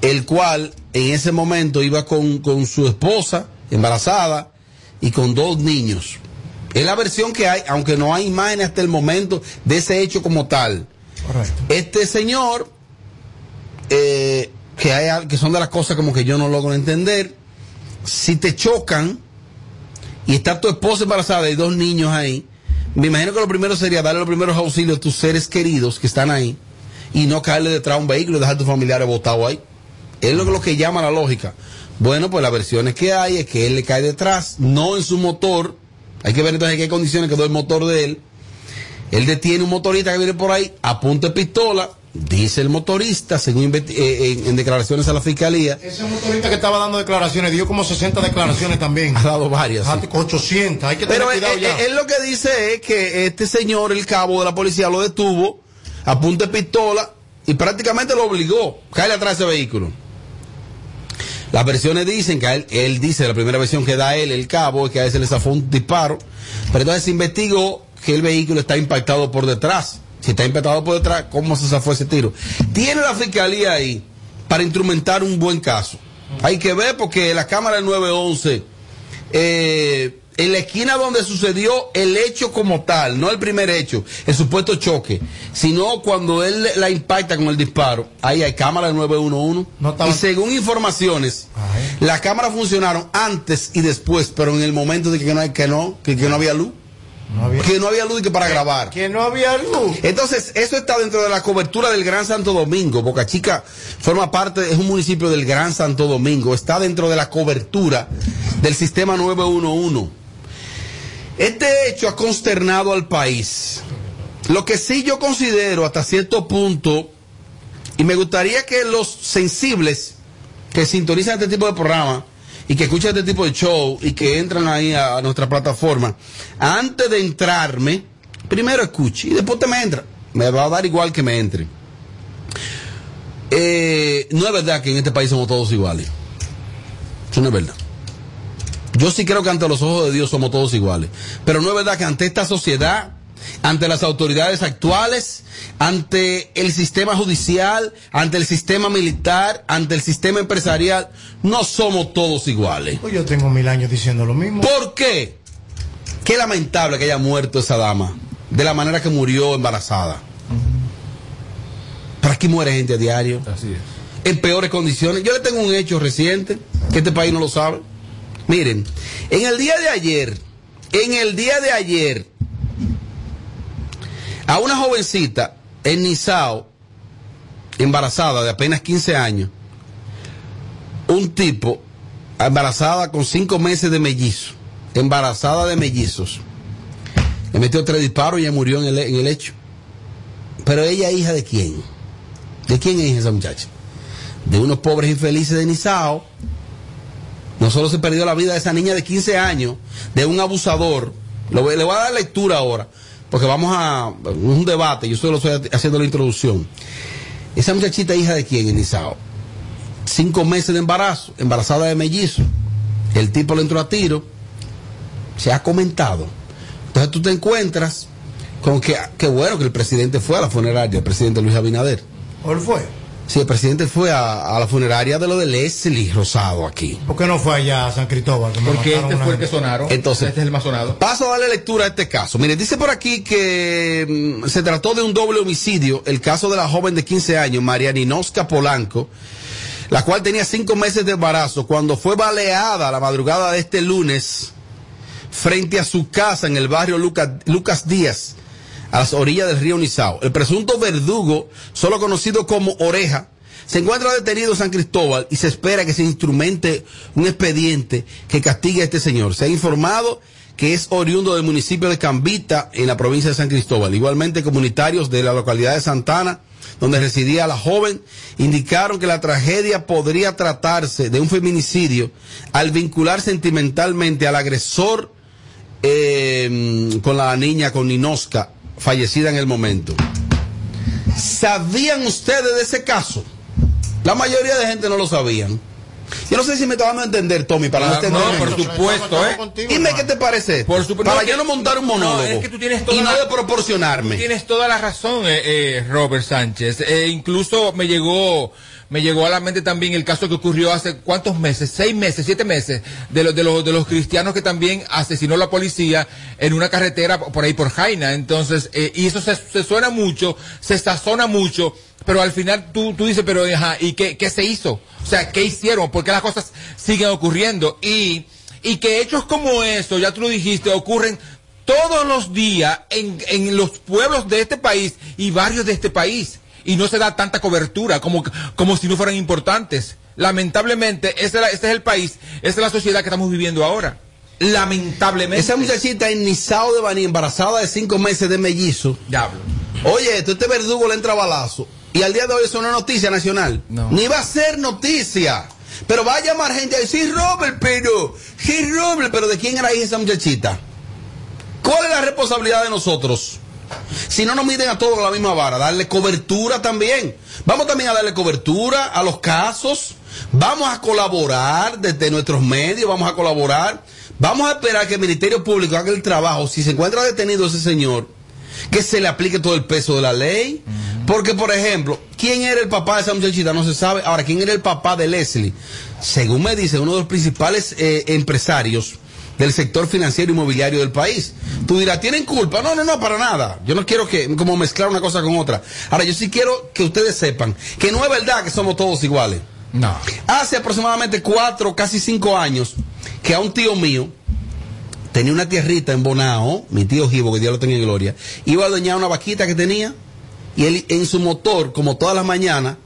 el cual en ese momento iba con, con su esposa embarazada y con dos niños. Es la versión que hay, aunque no hay imágenes hasta el momento de ese hecho como tal. Este señor, eh, que, hay, que son de las cosas como que yo no logro entender, si te chocan y está tu esposa embarazada y dos niños ahí, me imagino que lo primero sería darle los primeros auxilios a tus seres queridos que están ahí y no caerle detrás a un vehículo y dejar a tus familiares botados ahí. Es lo, lo que llama la lógica. Bueno, pues las versiones que hay es que él le cae detrás, no en su motor. Hay que ver entonces en qué condiciones quedó el motor de él. Él detiene un motorista que viene por ahí, apunta pistola, dice el motorista, según investi- eh, en, en declaraciones a la fiscalía. Ese motorista que estaba dando declaraciones dio como 60 declaraciones también. Ha dado varias. sí. Ah, 800, hay que tener Pero él, cuidado ya. él- él lo que dice es que este señor, el cabo de la policía, lo detuvo, apunta pistola y prácticamente lo obligó a caerle atrás de ese vehículo. Las versiones dicen que a él, él dice, la primera versión que da él, el cabo, es que a él se le zafó un disparo, pero entonces se investigó que el vehículo está impactado por detrás. Si está impactado por detrás, ¿cómo se zafó ese tiro? Tiene la fiscalía ahí para instrumentar un buen caso. Hay que ver porque la cámara del 911 eh, en la esquina donde sucedió el hecho como tal, no el primer hecho, el supuesto choque, sino cuando él la impacta con el disparo, ahí hay cámara de 911. y según informaciones, las cámaras funcionaron antes y después, pero en el momento de que no, hay- que no, que, que no había luz. Que no había luz que para grabar. Que no había luz. Entonces, eso está dentro de la cobertura del Gran Santo Domingo. Boca Chica forma parte, es un municipio del Gran Santo Domingo. Está dentro de la cobertura del sistema 911. Este hecho ha consternado al país. Lo que sí yo considero hasta cierto punto, y me gustaría que los sensibles que sintonizan este tipo de programa y que escuchan este tipo de show y que entran ahí a, nuestra plataforma, antes de entrarme, primero escuche y después te me entra. Me va a dar igual que me entre. Eh, no es verdad que en este país somos todos iguales. Eso no es verdad. Yo sí creo que ante los ojos de Dios somos todos iguales. Pero no es verdad que ante esta sociedad, ante las autoridades actuales, ante el sistema judicial, ante el sistema militar, ante el sistema empresarial, no somos todos iguales. Pues yo tengo mil años diciendo lo mismo. ¿Por qué? Qué lamentable que haya muerto esa dama, de la manera que murió embarazada. ¿Para qué muere gente a diario? Así es. En peores condiciones. Yo le tengo un hecho reciente, que este país no lo sabe. Miren, en el día de ayer, en el día de ayer, a una jovencita en Nizao, embarazada de apenas 15 años, un tipo, embarazada con 5 meses de mellizo, embarazada de mellizos, le metió tres disparos y ella murió en el, en hecho. Pero ella hija de quién? ¿De quién es hija esa muchacha? De unos pobres infelices de Nizao. No solo se perdió la vida de esa niña de 15 años, de un abusador. Le voy a dar lectura ahora, porque vamos a. Un debate, yo solo estoy haciendo la introducción. Esa muchachita, hija de quién en Nizao? Cinco meses de embarazo, embarazada de mellizo. El tipo le entró a tiro. Se ha comentado. Entonces tú te encuentras con que, qué bueno que el presidente fue a la funeraria, el presidente Luis Abinader. ¿Cuál fue? Sí, el presidente fue a, a la funeraria de lo de Leslie Rosado aquí. ¿Por qué no fue allá a San Cristóbal? Porque este fue el que sonaron. Entonces, este es el más sonado. Paso a darle lectura a este caso. Mire, dice por aquí que mm, se trató de un doble homicidio, el caso de la joven de 15 años, María Ninosca Polanco, la cual tenía cinco meses de embarazo cuando fue baleada la madrugada de este lunes frente a su casa en el barrio Lucas, Lucas Díaz, a las orillas del río Nizao. El presunto verdugo, solo conocido como Oreja, se encuentra detenido en San Cristóbal y se espera que se instrumente un expediente que castigue a este señor. Se ha informado que es oriundo del municipio de Cambita, en la provincia de San Cristóbal. Igualmente, comunitarios de la localidad de Santana, donde residía la joven, indicaron que la tragedia podría tratarse de un feminicidio al vincular sentimentalmente al agresor eh, con la niña, con Ninosca, fallecida en el momento. ¿Sabían ustedes de ese caso? La mayoría de gente no lo sabían. Yo no sé si me está dando a entender, Tommy, para no, Ah, extenderme no, por supuesto, ¿eh? Dime qué te parece. Por supuesto. para No, yo que- no montar un monólogo. No, es que tú tienes toda y no la- de proporcionarme. Tienes toda la razón, eh, eh, Robert Sánchez. Eh, incluso me llegó, me llegó a la mente también el caso que ocurrió hace cuántos meses, seis meses, siete meses, de los de los de los cristianos que también asesinó la policía en una carretera por ahí por Jaina. Entonces, eh, y eso se, se suena mucho, se sazona mucho, pero al final tú, tú dices, pero ajá, ¿y qué, qué se hizo? O sea, ¿qué hicieron? ¿Por qué las cosas siguen ocurriendo? Y, y que hechos como eso, ya tú lo dijiste, ocurren todos los días en, en los pueblos de este país y barrios de este país. Y no se da tanta cobertura como, como si no fueran importantes. Lamentablemente, ese, es la- ese es el país, esa es la sociedad que estamos viviendo ahora. Lamentablemente. Esa muchachita en Nizao de Baní, embarazada de cinco meses de mellizo. Diablo. Oye, esto, este verdugo le entra balazo. Y al día de hoy eso no es noticia nacional. Ni va a ser noticia. Pero va a llamar gente a decir, Robert, pero, sí, Robert, pero ¿de quién era hija esa muchachita? ¿Cuál es la responsabilidad de nosotros? Si no nos miden a todos a la misma vara, darle cobertura también. Vamos también a darle cobertura a los casos. Vamos a colaborar desde nuestros medios, vamos a colaborar. Vamos a esperar que el Ministerio Público haga el trabajo. Si se encuentra detenido ese señor, que se le aplique todo el peso de la ley. Porque, por ejemplo, ¿quién era el papá de esa muchachita? No se sabe. Ahora, ¿quién era el papá de Leslie? Según me dice uno de los principales eh, empresarios del sector financiero inmobiliario del país. Tú dirás, ¿tienen culpa? No, no, no, para nada. Yo no quiero que como mezclar una cosa con otra. Ahora, yo sí quiero que ustedes sepan que no es verdad que somos todos iguales. No. Hace aproximadamente cuatro, casi cinco años, que a un tío mío tenía una tierrita en Bonao, mi tío Gibo, que Dios lo tenga en gloria, iba a dañar una vaquita que tenía, y él en su motor, como todas las mañanas,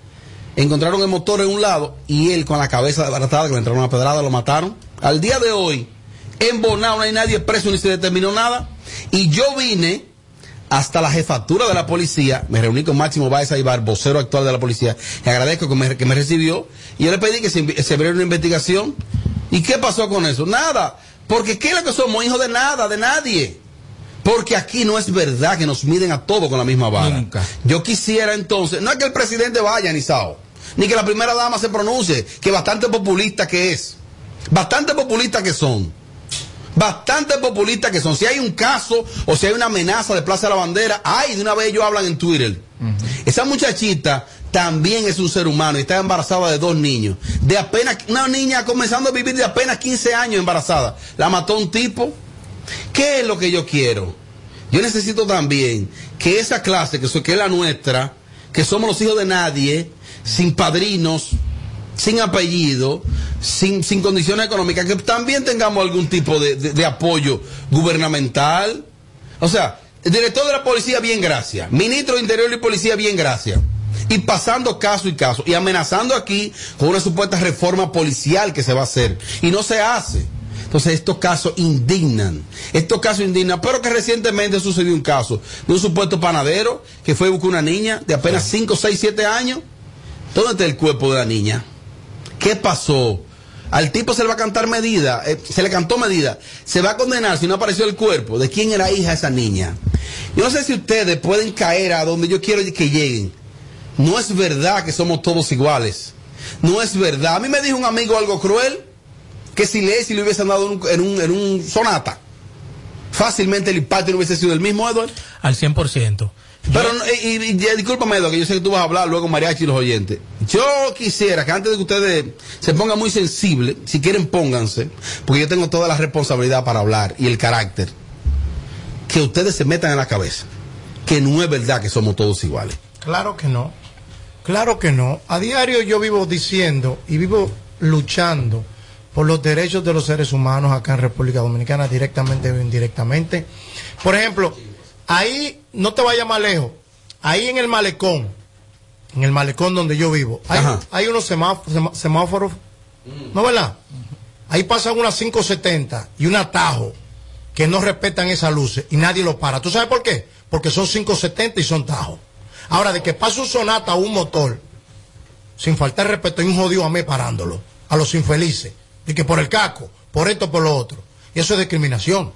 encontraron el motor en un lado, y él con la cabeza desbaratada, que le entraron una pedrada, lo mataron. Al día de hoy, en Bonao no hay nadie preso ni se determinó nada, y yo vine hasta la jefatura de la policía, me reuní con Máximo Baez Aibar, vocero actual de la policía, y agradezco que me, que me recibió, y yo le pedí que se, abriera una investigación. ¿Y qué pasó con eso? Nada, porque ¿qué es lo que somos? Hijos de nada, de nadie. Porque aquí no es verdad que nos miden a todos con la misma vara. Nunca. Yo quisiera entonces, no es que el presidente vaya, ni Sao, ni que la primera dama se pronuncie, que bastante populista que es, bastante populista que son bastante populistas que son. Si hay un caso o si hay una amenaza de Plaza de la Bandera, ay, de una vez ellos hablan en Twitter. Esa muchachita también es un ser humano y está embarazada de dos niños. De apenas, una niña comenzando a vivir de apenas 15 años embarazada. La mató un tipo. ¿Qué es lo que yo quiero? Yo necesito también que esa clase, que, so- que es la nuestra, que somos los hijos de nadie, sin padrinos, sin apellido, sin, sin condiciones económicas, que también tengamos algún tipo de, de- de apoyo gubernamental. O sea, el director de la policía, bien gracias. Ministro de Interior y Policía, bien gracias. Y pasando caso y caso, y amenazando aquí con una supuesta reforma policial que se va a hacer. Y no se hace. Entonces estos casos indignan, estos casos indignan, pero que recientemente sucedió un caso de un supuesto panadero que fue a buscar una niña de apenas 5, 6, 7 años. ¿Dónde está el cuerpo de la niña? ¿Qué pasó? Al tipo se le va a cantar medida, eh, se le cantó medida, se va a condenar si no apareció el cuerpo. ¿De quién era hija esa niña? Yo no sé si ustedes pueden caer a donde yo quiero que lleguen. No es verdad que somos todos iguales. No es verdad. A mí me dijo un amigo algo cruel, que si le, si le hubiesen dado en un, en un, en un sonata, fácilmente el impacto no hubiese sido el mismo, Edward. Al 100%. Pero, y, y- discúlpame, que yo sé que tú vas a hablar luego mariachi y los oyentes. Yo quisiera que antes de que ustedes se pongan muy sensibles, si quieren pónganse, porque yo tengo toda la responsabilidad para hablar y el carácter, que ustedes se metan en la cabeza que no es verdad que somos todos iguales. Claro que no. Claro que no. A diario yo vivo diciendo y vivo luchando por los derechos de los seres humanos acá en República Dominicana, directamente o indirectamente. Por ejemplo, ahí, no te vayas más lejos, ahí en el malecón, en el malecón donde yo vivo, hay, hay unos semáf- semá- semáforos, ¿no verdad? Ahí pasan unas 570 y un atajo que no respetan esas luces y nadie lo para. ¿Tú sabes por qué? Porque son 570 y son tajos. Ahora, de que pasa un sonata o un motor, sin faltar respeto, hay un jodido a mí parándolo, a los infelices, de que por el casco, por esto, por lo otro. Y eso es discriminación.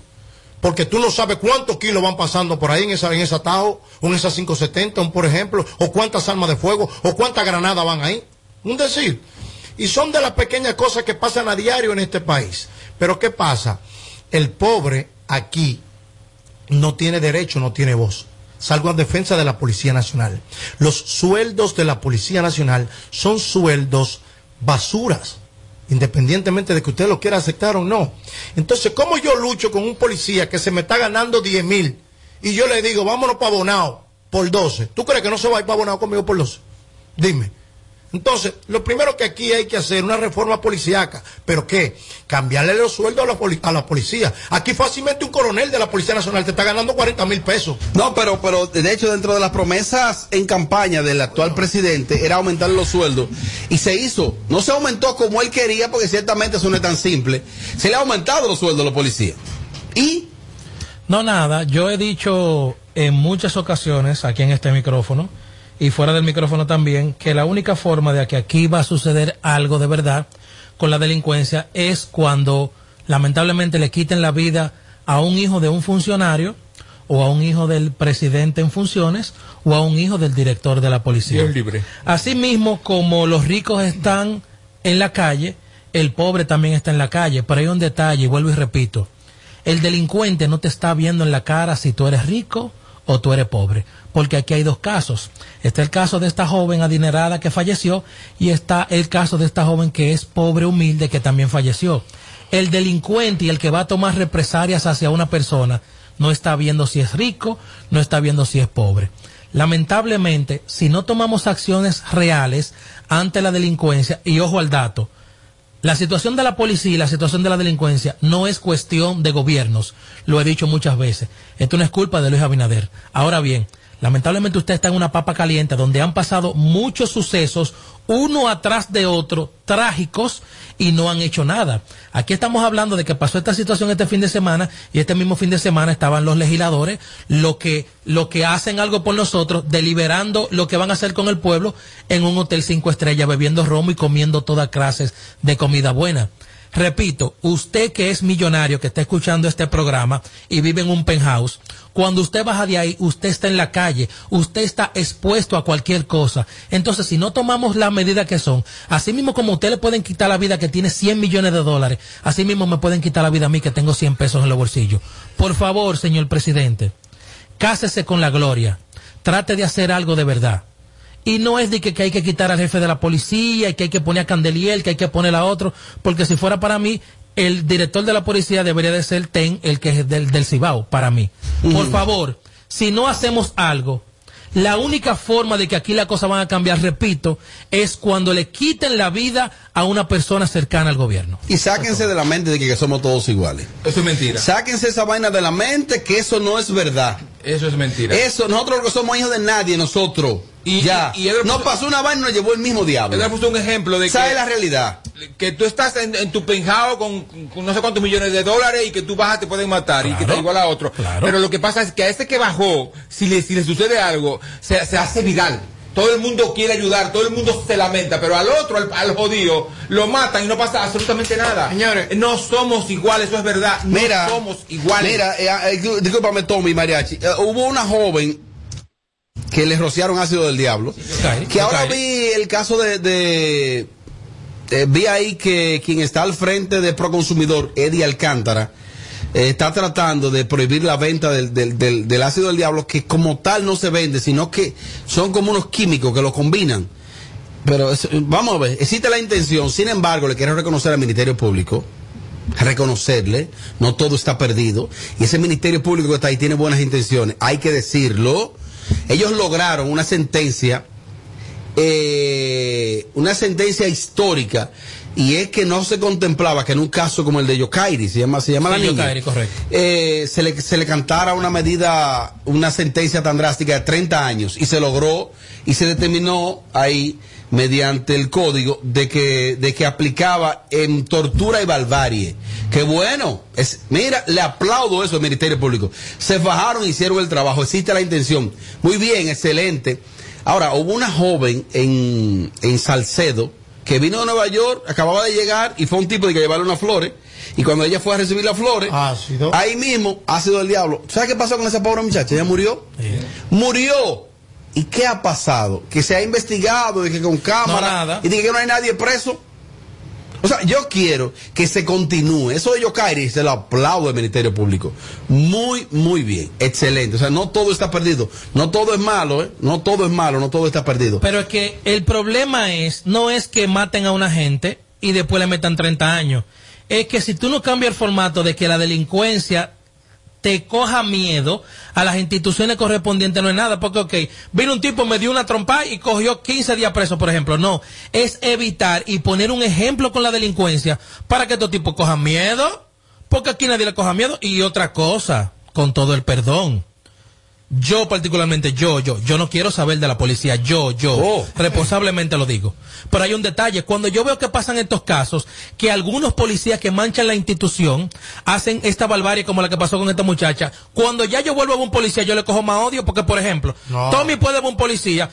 Porque tú no sabes cuántos kilos van pasando por ahí en esa, en ese atajo, o en esa 570, un por ejemplo, o cuántas armas de fuego, o cuántas granadas van ahí. Un decir. Y son de las pequeñas cosas que pasan a diario en este país. Pero ¿qué pasa? El pobre aquí no tiene derecho, no tiene voz. Salgo en defensa de la Policía Nacional. Los sueldos de la Policía Nacional son sueldos basuras, independientemente de que usted lo quiera aceptar o no. Entonces, ¿cómo yo lucho con un policía que se me está ganando 10 mil y yo le digo, vámonos para Bonao por 12? ¿Tú crees que no se va a ir para Bonao conmigo por 12? Dime. Entonces, lo primero que aquí hay que hacer una reforma policíaca. ¿Pero qué? Cambiarle los sueldos a la, poli- a la policía. Aquí fácilmente un coronel de la Policía Nacional te está ganando 40 mil pesos. No, pero, pero de hecho dentro de las promesas en campaña del actual presidente era aumentar los sueldos y se hizo. No se aumentó como él quería porque ciertamente eso no es tan simple. Se le ha aumentado los sueldos a los policías. Y No, nada. Yo he dicho en muchas ocasiones aquí en este micrófono y fuera del micrófono también que la única forma de que aquí va a suceder algo de verdad con la delincuencia es cuando lamentablemente le quiten la vida a un hijo de un funcionario o a un hijo del presidente en funciones o a un hijo del director de la policía. Libre. Asimismo, como los ricos están en la calle, el pobre también está en la calle. Pero hay un detalle, y vuelvo y repito. El delincuente no te está viendo en la cara si tú eres rico o tú eres pobre. Porque aquí hay dos casos. Está el caso de esta joven adinerada que falleció y está el caso de esta joven que es pobre, humilde, que también falleció. El delincuente y el que va a tomar represalias hacia una persona no está viendo si es rico, no está viendo si es pobre. Lamentablemente, si no tomamos acciones reales ante la delincuencia, y ojo al dato, la situación de la policía y la situación de la delincuencia no es cuestión de gobiernos, lo he dicho muchas veces. Esto no es culpa de Luis Abinader. Ahora bien, lamentablemente usted está en una papa caliente donde han pasado muchos sucesos uno atrás de otro trágicos y no han hecho nada. Aquí estamos hablando de que pasó esta situación este fin de semana y este mismo fin de semana estaban los legisladores lo que lo que hacen algo por nosotros deliberando lo que van a hacer con el pueblo en un hotel cinco estrellas bebiendo romo y comiendo todas clases de comida buena. Repito, usted que es millonario, que está escuchando este programa y vive en un penthouse, cuando usted baja de ahí, usted está en la calle, usted está expuesto a cualquier cosa. Entonces, si no tomamos las medidas que son, así mismo como usted le pueden quitar la vida que tiene 100 millones de dólares, así mismo me pueden quitar la vida a mí que tengo 100 pesos en los bolsillos. Por favor, señor presidente, cásese con la gloria, trate de hacer algo de verdad. Y no es de que, que hay que quitar al jefe de la policía, y que hay que poner a Candeliel, que hay que poner a otro, porque si fuera para mí, el director de la policía debería de ser TEN, el que es del, del Cibao, para mí. Por favor, si no hacemos algo, la única forma de que aquí las cosas van a cambiar, repito, es cuando le quiten la vida a una persona cercana al gobierno. Y sáquense de la mente de que, que somos todos iguales. Eso es mentira. Sáquense esa vaina de la mente que eso no es verdad. Eso es mentira. Eso, nosotros no somos hijos de nadie, nosotros. Y- ya. y- y él nos puso- pasó una vaina y nos llevó el mismo diablo. Él ha puesto un ejemplo de Esa que, la realidad. que tú estás en, en tu penjado con, con no sé cuántos millones de dólares y que tú bajas te pueden matar y que te igual a otro. Pero lo que pasa es que a este que bajó, si le, si le sucede algo, se, se hace viral. Todo el mundo quiere ayudar, todo el mundo se lamenta, pero al otro, al, al jodido, lo matan y no pasa absolutamente nada. Señores, no somos iguales, eso es verdad. No Mira, somos iguales. Mira, eh, eh, discú- discúlpame, Tommy Mariachi. Eh, hubo una joven que le rociaron ácido del diablo. que ahora vi el caso de. de- eh, vi ahí que quien está al frente de Proconsumidor, Eddie Alcántara, eh, está tratando de prohibir la venta del, del- del- ácido del diablo, que como tal no se vende, sino que son como unos químicos que lo combinan. Pero vamos a ver, existe la intención, sin embargo, le quiero reconocer al Ministerio Público, reconocerle, no todo está perdido, y ese Ministerio Público que está ahí tiene buenas intenciones, hay que decirlo. Ellos lograron una sentencia, eh, una sentencia histórica, y es que no se contemplaba que en un caso como el de Yokairi, se llama, se llama la Sí, niña, Yokairi, correcto. eh, se, le, se le cantara una medida, una sentencia tan drástica de 30 años y se logró y se determinó ahí mediante el código de que, de que aplicaba en tortura y barbarie. Que bueno, es, mira, le aplaudo eso al Ministerio Público. Se fajaron, hicieron el trabajo, existe la intención. Muy bien, excelente. Ahora, hubo una joven en, en Salcedo que vino de Nueva York, acababa de llegar y fue un tipo de que llevarle unas flores. Y cuando ella fue a recibir las flores, ahí mismo, ácido del diablo. ¿Sabes qué pasó con esa pobre muchacha? Ella murió. Murió. ¿Y qué ha pasado? Que se ha investigado, de que con cámara, No, nada. y de que no hay nadie preso. O sea, yo quiero que se continúe. Eso de Yokairi se lo aplaudo al Ministerio Público. Muy, muy bien. Excelente. O sea, no todo está perdido. No todo es malo, ¿eh? No todo es malo, no todo está perdido. Pero es que el problema es, no es que maten a una gente y después le metan 30 años. Es que si tú no cambias el formato de que la delincuencia te coja miedo a las instituciones correspondientes no es nada, porque ok, vino un tipo, me dio una trompa y cogió 15 días preso, por ejemplo. No, es evitar y poner un ejemplo con la delincuencia para que estos tipos cojan miedo, porque aquí nadie le coja miedo. Y otra cosa, con todo el perdón. Yo particularmente, yo, yo, yo no quiero saber de la policía, yo, yo, responsablemente lo digo. Pero hay un detalle, cuando yo veo que pasan estos casos, que algunos policías que manchan la institución hacen esta barbarie como la que pasó con esta muchacha, cuando ya yo vuelvo a un policía yo le cojo más odio porque, por ejemplo, No. Tommy puede ver un policía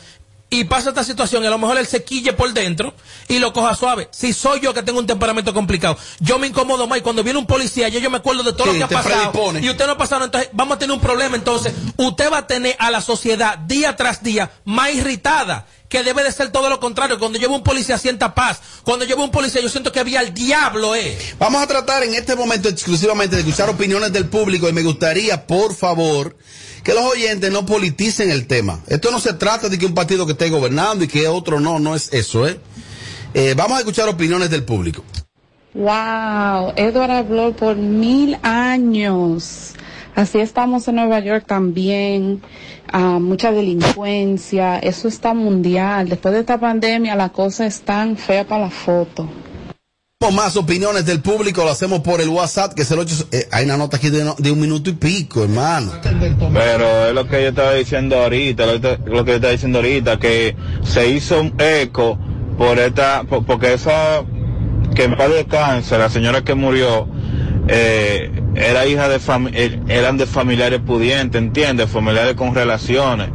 y pasa esta situación y a lo mejor él se quille por dentro y lo coja suave. Si soy yo que tengo un temperamento complicado, yo me incomodo más y cuando viene un policía yo, yo me acuerdo de todo Sí, lo que ha pasado y usted no ha pasado, entonces vamos a tener un problema. Entonces, usted va a tener a la sociedad día tras día más irritada, que debe de ser todo lo contrario. Cuando llevo un policía sienta paz. Cuando llevo un policía yo siento que había el diablo, eh. Vamos a tratar en este momento exclusivamente de escuchar opiniones del público y me gustaría, por favor, que los oyentes no politicen el tema. Esto no se trata de que un partido que esté gobernando y que otro no, no es eso, ¿eh? Eh, vamos a escuchar opiniones del público. Wow, Edward habló por mil años. Así estamos en Nueva York también. Ah, mucha delincuencia, eso está mundial. Después de esta pandemia la cosa es tan fea para la foto. Más opiniones del público, lo hacemos por el WhatsApp, que es el 8... eh, hay una nota aquí de, un minuto y pico, hermano. Pero es lo que yo estaba diciendo ahorita, lo, que- yo estaba diciendo ahorita, que se hizo un eco por esta, por- porque esa, que en paz descanse, la señora que murió, eh, era hija de eh, eran de familiares pudientes, ¿entiendes? Familiares con relaciones.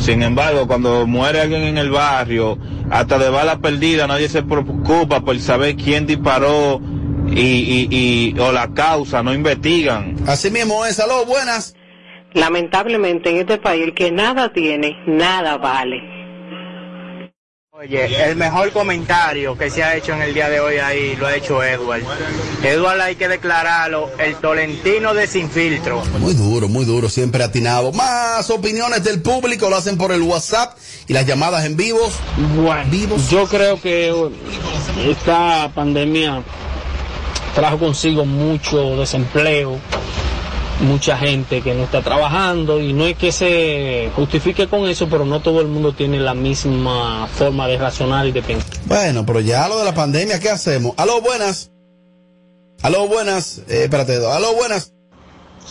Sin embargo, cuando muere alguien en el barrio, hasta de bala perdida, nadie se preocupa por saber quién disparó y, y, y- o la causa, no investigan. Así mismo es, aló, buenas. Lamentablemente en este país el que nada tiene, nada vale. Oye, el mejor comentario que se ha hecho en el día de hoy ahí lo ha hecho Edward. Edward hay que declararlo el tolentino de sin filtro. Muy duro, muy duro, siempre atinado. Más opiniones del público lo hacen por el WhatsApp y las llamadas en vivos. Bueno, yo creo que esta pandemia trajo consigo mucho desempleo, mucha gente que no está trabajando y no es que se justifique con eso, pero no todo el mundo tiene la misma forma de razonar y de pensar. Bueno, pero ya lo de la pandemia, ¿qué hacemos? Aló, buenas. Aló, buenas. Eh, espérate, aló, buenas.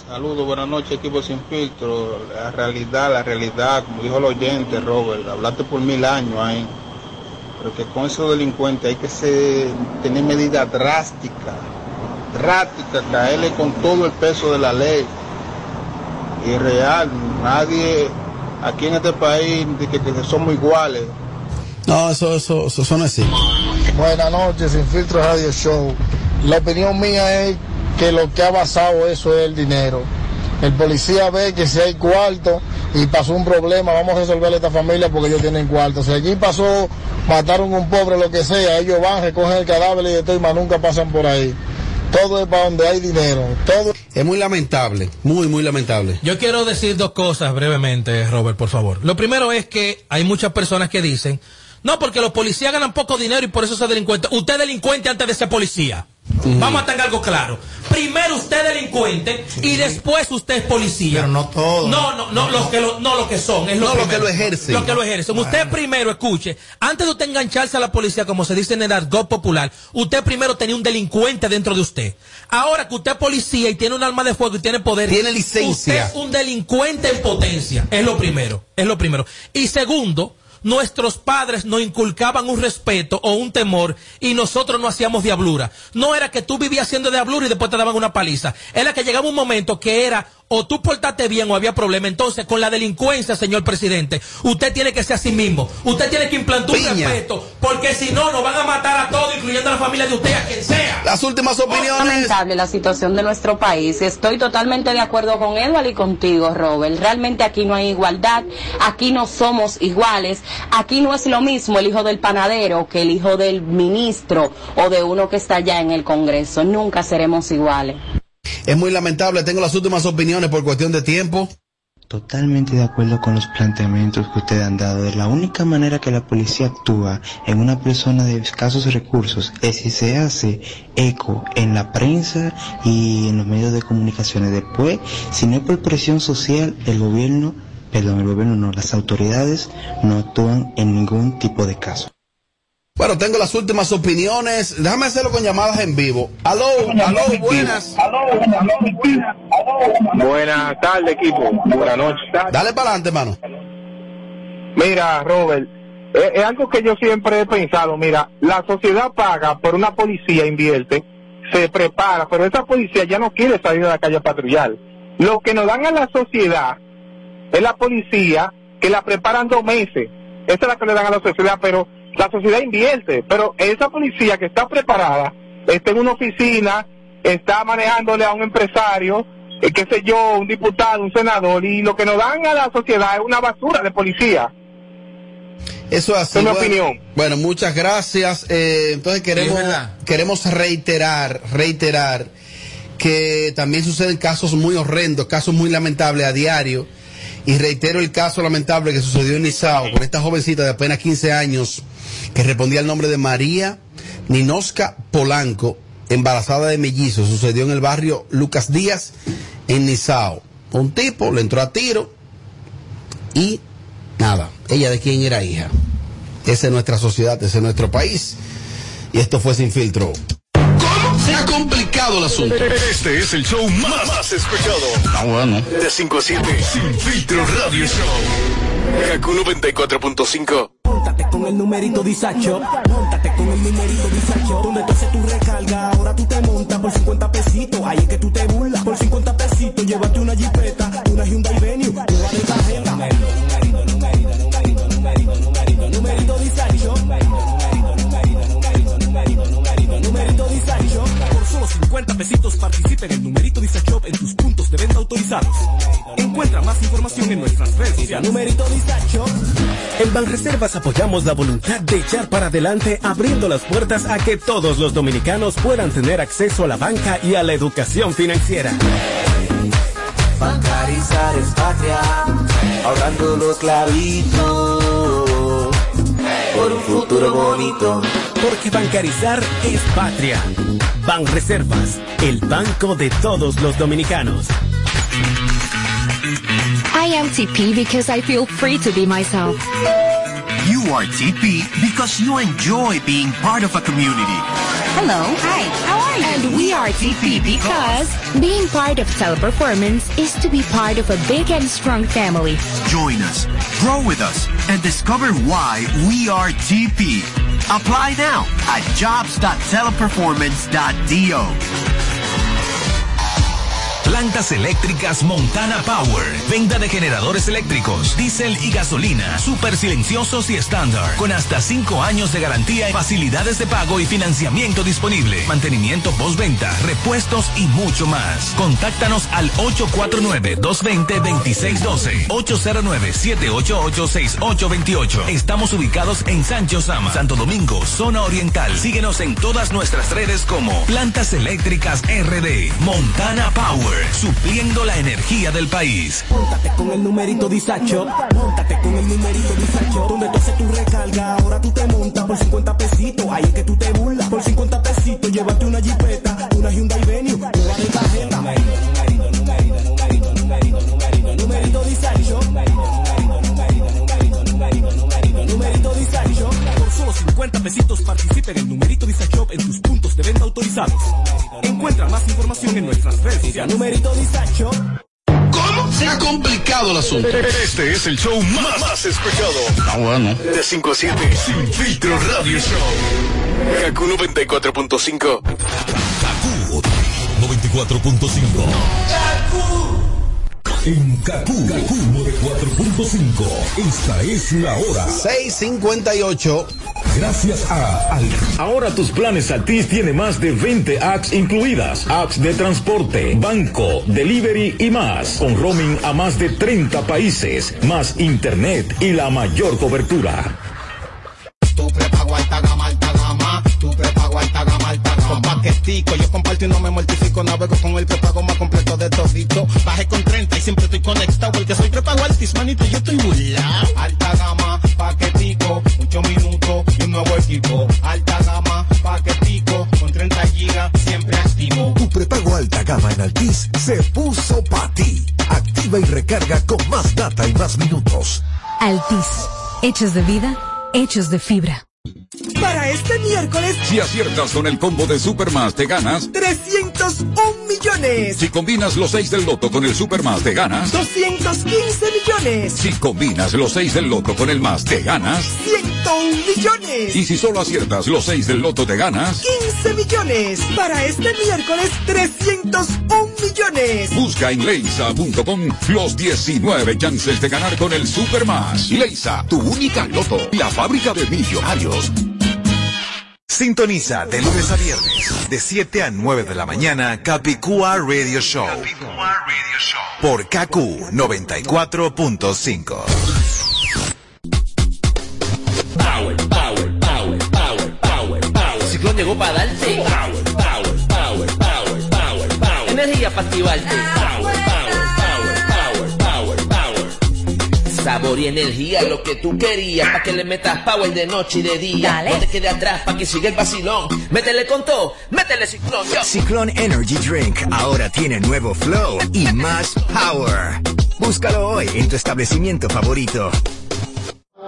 Saludos, buenas noches, equipo sin filtro. La realidad, la realidad, como dijo el oyente, Robert, hablaste por mil años ahí. Pero que con esos delincuentes hay que ser- tener medidas drásticas, drásticas, caerle con todo el peso de la ley. Y real, nadie aquí en este país dice que, que somos iguales. No, eso, eso, eso, no existe. Buenas noches, Sin Filtro Radio Show. La opinión mía es que lo que ha basado eso es el dinero. El policía ve que si hay cuarto y pasó un problema, vamos a resolverle a esta familia porque ellos tienen cuarto. Si allí pasó, mataron a un pobre, lo que sea, ellos van, recogen el cadáver y de todo y más nunca pasan por ahí. Todo es para donde hay dinero. Todo Es muy lamentable, muy, muy lamentable. Yo quiero decir dos cosas brevemente, Robert, por favor. Lo primero es que hay muchas personas que dicen, no, porque los policías ganan poco dinero y por eso son delincuentes. Usted es delincuente antes de ser policía. Vamos a tener algo claro. Primero usted es delincuente y después usted es policía. Pero no todos. No, no, no, los que lo, no lo que son. Es lo No, primero. que lo ejercen. Los que lo ejercen. Usted primero, escuche, antes de usted engancharse a la policía, como se dice en el argot popular, usted primero tenía un delincuente dentro de usted. Ahora que usted es policía y tiene un arma de fuego y tiene poder. Tiene licencia. Usted es un delincuente en potencia. Es lo primero. Es lo primero. Y segundo, nuestros padres nos inculcaban un respeto o un temor y nosotros no hacíamos diablura. No era que tú vivías haciendo diablura y después te daban una paliza. Era que llegaba un momento que era o tú portaste bien o había problema. Entonces, con la delincuencia, señor presidente, usted tiene que ser así mismo. Usted tiene que implantar un respeto porque si no, nos van a matar a todos, incluyendo a la familia de usted, a quien sea. Las últimas opiniones. lamentable la situación de nuestro país. Estoy totalmente de acuerdo con Edward y contigo, Robert. Realmente aquí no hay igualdad, aquí no somos iguales, aquí no es lo mismo el hijo del panadero que el hijo del ministro o de uno que está allá en el Congreso. Nunca seremos iguales. Es muy lamentable, tengo las últimas opiniones por cuestión de tiempo. Totalmente de acuerdo con los planteamientos que ustedes han dado. La única manera que la policía actúa en una persona de escasos recursos es si se hace eco en la prensa y en los medios de comunicaciones. Después, si no es por presión social, el gobierno, perdón, el gobierno no, las autoridades no actúan en ningún tipo de caso. Bueno, tengo las últimas opiniones. Déjame hacerlo con llamadas en vivo. Aló, aló, buenas. Buenas tardes, equipo. Buenas noches. Dale para adelante, mano. Mira, Robert, es, es algo que yo siempre he pensado. Mira, la sociedad paga por una policía, invierte, se prepara, pero esa policía ya no quiere salir a la calle a patrullar. Lo que nos dan a la sociedad es la policía que la preparan dos meses. Esa es la que le dan a la sociedad, pero la sociedad invierte. Pero esa policía que está preparada, está en una oficina, está manejándole a un empresario, eh, qué sé yo, un diputado, un senador, y lo que nos dan a la sociedad es una basura de policía. Eso es así. Es mi bueno, opinión. bueno, muchas gracias. Eh, entonces queremos, Sí, queremos reiterar, reiterar que también suceden casos muy horrendos, casos muy lamentables a diario. Y reitero el caso lamentable que sucedió en Nizao con esta jovencita de apenas 15 años que respondía al nombre de María Ninosca Polanco embarazada de mellizos. Sucedió en el barrio Lucas Díaz, en Nizao. Un tipo le entró a tiro y nada, ella de quién era hija. Esa es nuestra sociedad, ese es nuestro país. Y esto fue sin filtro. Se ha complicado el asunto. Este es el show más, más escuchado. Ah, bueno. De 5 a 7, Sin Filtro Radio Show. Kaku 94.5. Móntate con el numerito disacho. Móntate con el numerito disacho. Donde tú haces tu recarga, ahora tú te montas por 50 pesitos. Ahí es que tú te burlas. Por 50 pesitos, llévate una 50 pesitos participa en el numerito disacho en tus puntos de venta autorizados. Encuentra más información en nuestras redes sociales. Numerito disacho. En Banreservas apoyamos la voluntad de echar para adelante abriendo las puertas a que todos los dominicanos puedan tener acceso a la banca y a la educación financiera. Bancarizar es patria, ahorrando los clavitos por un futuro bonito. Porque bancarizar es patria. Banreservas, el banco de todos los dominicanos. I am TP because I feel free to be myself. You are TP because you enjoy being part of a community. Hello. Hi. How are you? And we are TP because being part of Teleperformance is to be part of a big and strong family. Join us, grow with us, and discover why we are TP. Apply now at jobs.teleperformance.do. Plantas eléctricas Montana Power. Venta de generadores eléctricos, diésel y gasolina. Súper silenciosos y estándar. Con hasta 5 años de garantía, facilidades de pago y financiamiento disponible. Mantenimiento postventa, repuestos y mucho más. Contáctanos al 849-220-2612. 809-788-6828. Estamos ubicados en Sancho Sama, Santo Domingo, zona oriental. Síguenos en todas nuestras redes como Plantas Eléctricas RD. Montana Power. Supliendo la energía del país. Móntate con el numerito disacho. Móntate con el numerito disacho. Donde tú haces tu recarga, ahora tú te montas por 50 pesitos. Ahí es que tú te burlas. Por 50 pesitos, llévate una jipeta, una Hyundai Venue, nueva de tarjeta. Numerito, numerito, numerito, numerito, numerito, numerito, numerito disacho. Solo 50 pesitos participa en el numerito disacho en tus puntos de venta autorizados. Encuentra más información en nuestras redes sociales. Numerito disacho. ¿Cómo? Se ha complicado el asunto. Este es el show más, más escuchado. Ah, bueno. De 5 a 7, Sin Filtro Radio Show. Kaku 94.5. 94.5. En Kaku, Kaku 94.5. Esta es la hora. 658. Gracias a Al. Ahora tus planes Altis tiene más de 20 apps incluidas. Apps de transporte, banco, delivery y más. Con roaming a más de 30 países, más internet y la mayor cobertura. Yo comparto y no me mortifico. Navego con el prepago más completo de todito. Bajé con 30 y siempre estoy conectado. Porque soy prepago altis, manito, yo estoy burlao. Alta gama, paquetico, muchos minutos y un nuevo equipo. Alta gama, paquetico, con 30 gigas, siempre activo. Tu prepago alta gama en Altis se puso para ti. Activa y recarga con más data y más minutos. Altis. Hechos de vida, hechos de fibra. Para este miércoles, Si aciertas con el combo de Supermas, te ganas. 301 millones. Si combinas los 6 del loto con el Supermas, te ganas. 215 millones. Si combinas los 6 del loto con el más, te ganas. 101 millones. Y si solo aciertas los 6 del loto, te ganas. 15 millones. Para este miércoles, 301 millones. Busca en leisa.com los 19 chances de ganar con el Supermas. Leisa, tu única loto. La fábrica de millonarios. Sintoniza de lunes a viernes, de 7 a 9 de la mañana, Capicúa Radio Show. Por KQ 94.5. llegó para darte. Power, power, power, power, power, power. Energía para activarte. Power, power, power, power, power, power. sabor y energía, lo que tú querías, pa' que le metas power de noche y de día. Dale. No te quedes atrás, pa' que siga el vacilón. Métele con todo, métele ciclón, yo. Ciclón Energy Drink ahora tiene nuevo flow y más power. Búscalo hoy en tu establecimiento favorito.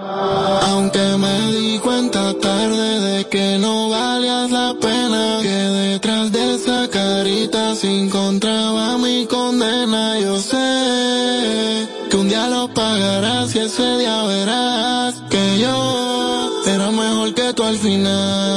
Aunque me di cuenta tarde de que no valías la pena, que detrás de esa carita se encontraba mi condena. Yo sé que un día lo pagarás y ese día verás que yo era mejor que tú al final.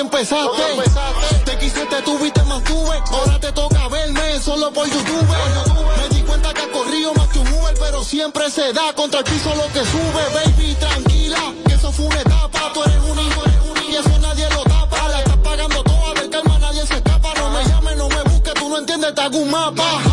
Empezaste. Te quise, te tuve y te mantuve. Ahora te toca verme solo por YouTube. Me di cuenta que has corrido más que un Uber, pero siempre se da contra el piso lo que sube. Baby, tranquila, que eso fue una etapa. Tú eres un hijo, eres un hijo, y eso nadie lo tapa. La estás pagando toda, del calma nadie se escapa. No me llames, no me busques, tú no entiendes, te hago un mapa.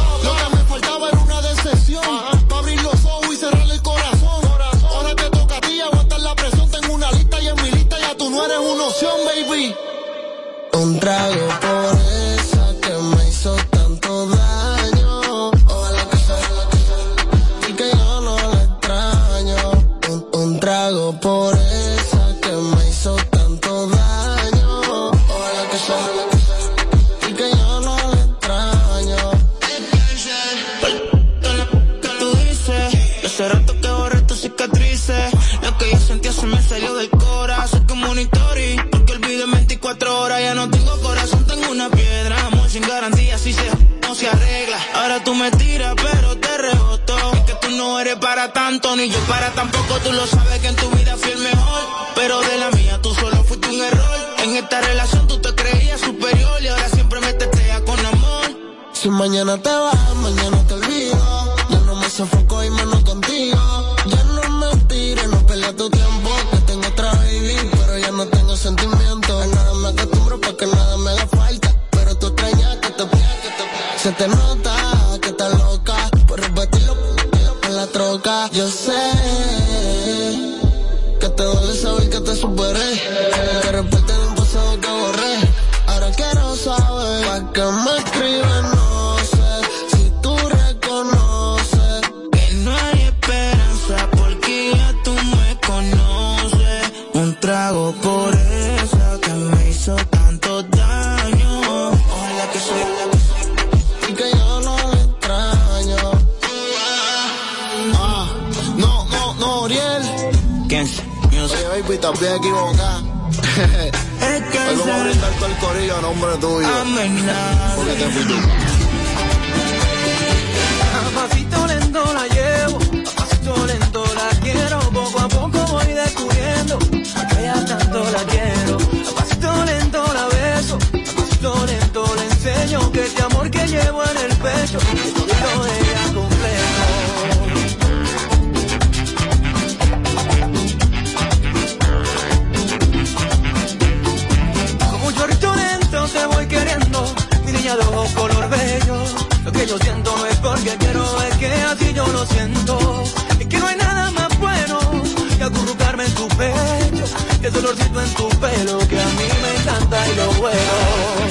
Si mañana te vas, mañana te olvido. Ya no me sofoco y menos contigo. Oye, baby, también equivocada. Hoy vamos a brindar todo el corillo a nombre tuyo. Porque te fui tú. Porque quiero, es que así yo lo siento. Es que no hay nada más bueno que acurrucarme en tu pecho, que ese olorcito en tu pelo que a mí me encanta y lo bueno.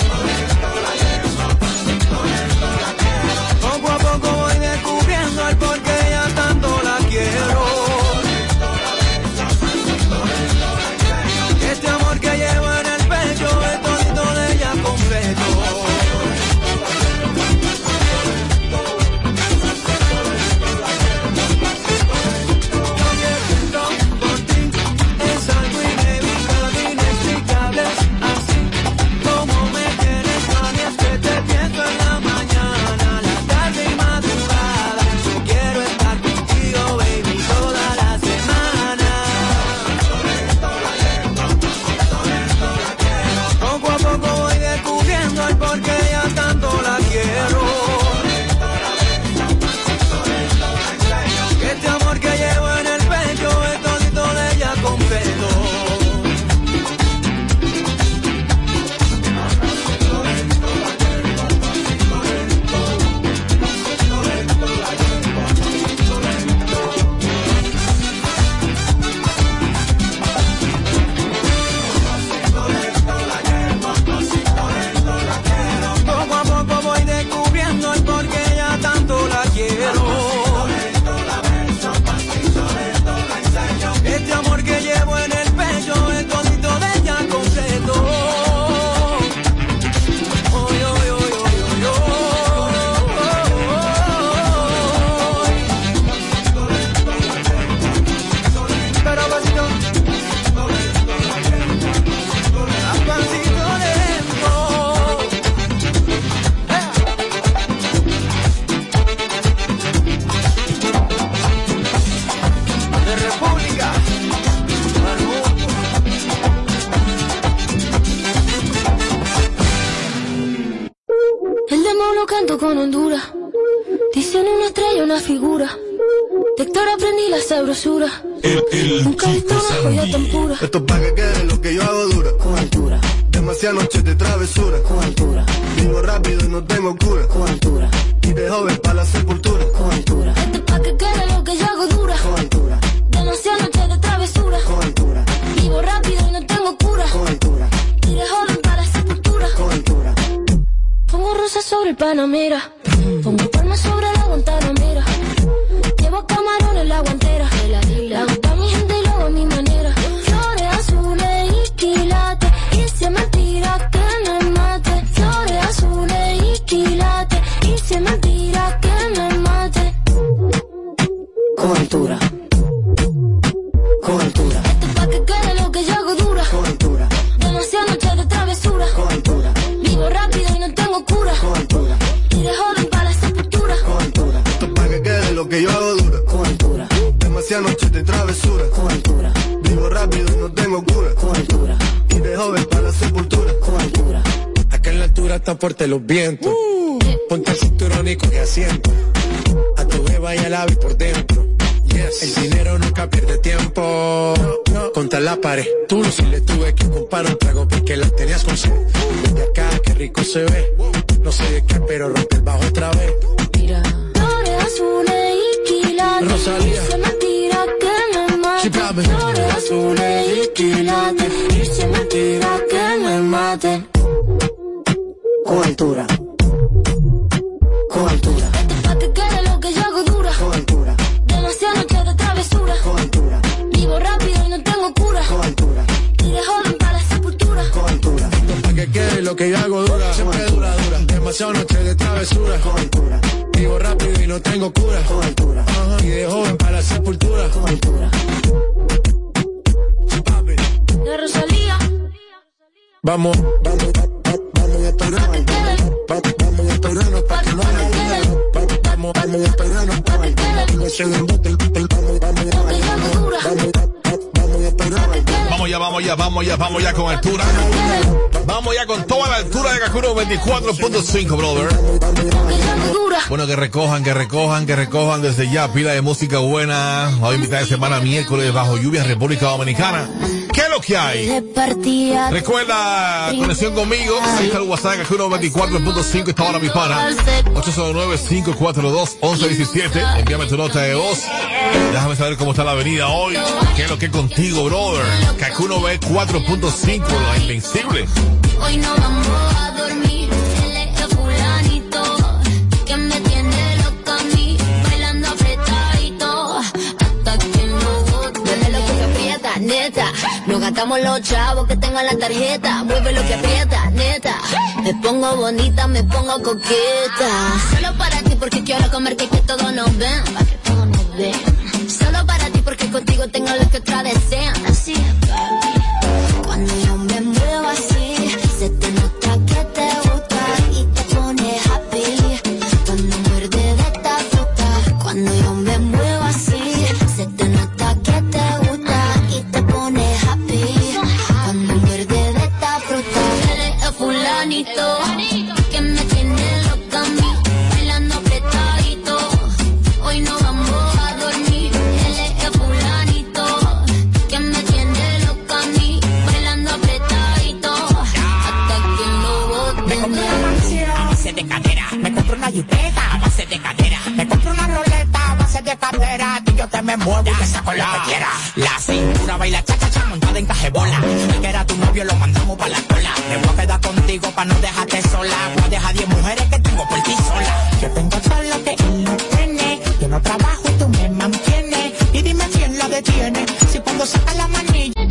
Panamera. Pongo palmas sobre la Guantanamera. Llevo camarones en la Guantanamera. los vientos. Uh. Ponte el cinturón y coge asiento. A tu jeva y al ave por dentro. Yes. El dinero nunca pierde tiempo. No. Contra la pared, tú lo vamos ya, vamos ya, vamos ya con altura. Vamos ya con toda la altura de Kakuro 24.5, brother. Bueno, que recojan, que recojan, que recojan desde ya. Pila de música buena. Hoy mitad de semana, miércoles, bajo lluvia, República Dominicana. ¿Qué es lo que hay? Recuerda, conexión conmigo. Ahí está el WhatsApp, Kakuro 24.5. Está ahora mi pana. 809-542-1117. Envíame tu nota de voz. Déjame saber cómo está la avenida hoy. ¿Qué es lo que es contigo, brother? Kakuno B4.5, la invencible. Hoy no vamos a dormir. neta. Nos gastamos los chavos que tengo en la tarjeta. Mueve lo que aprieta, neta. Me pongo bonita, me pongo coqueta. Solo para ti porque quiero comerte que todos nos ven. Para que todos nos ven contigo tengo lo que otra desean. Así pa' no dejarte sola. Voy a dejar 10 mujeres que tengo por ti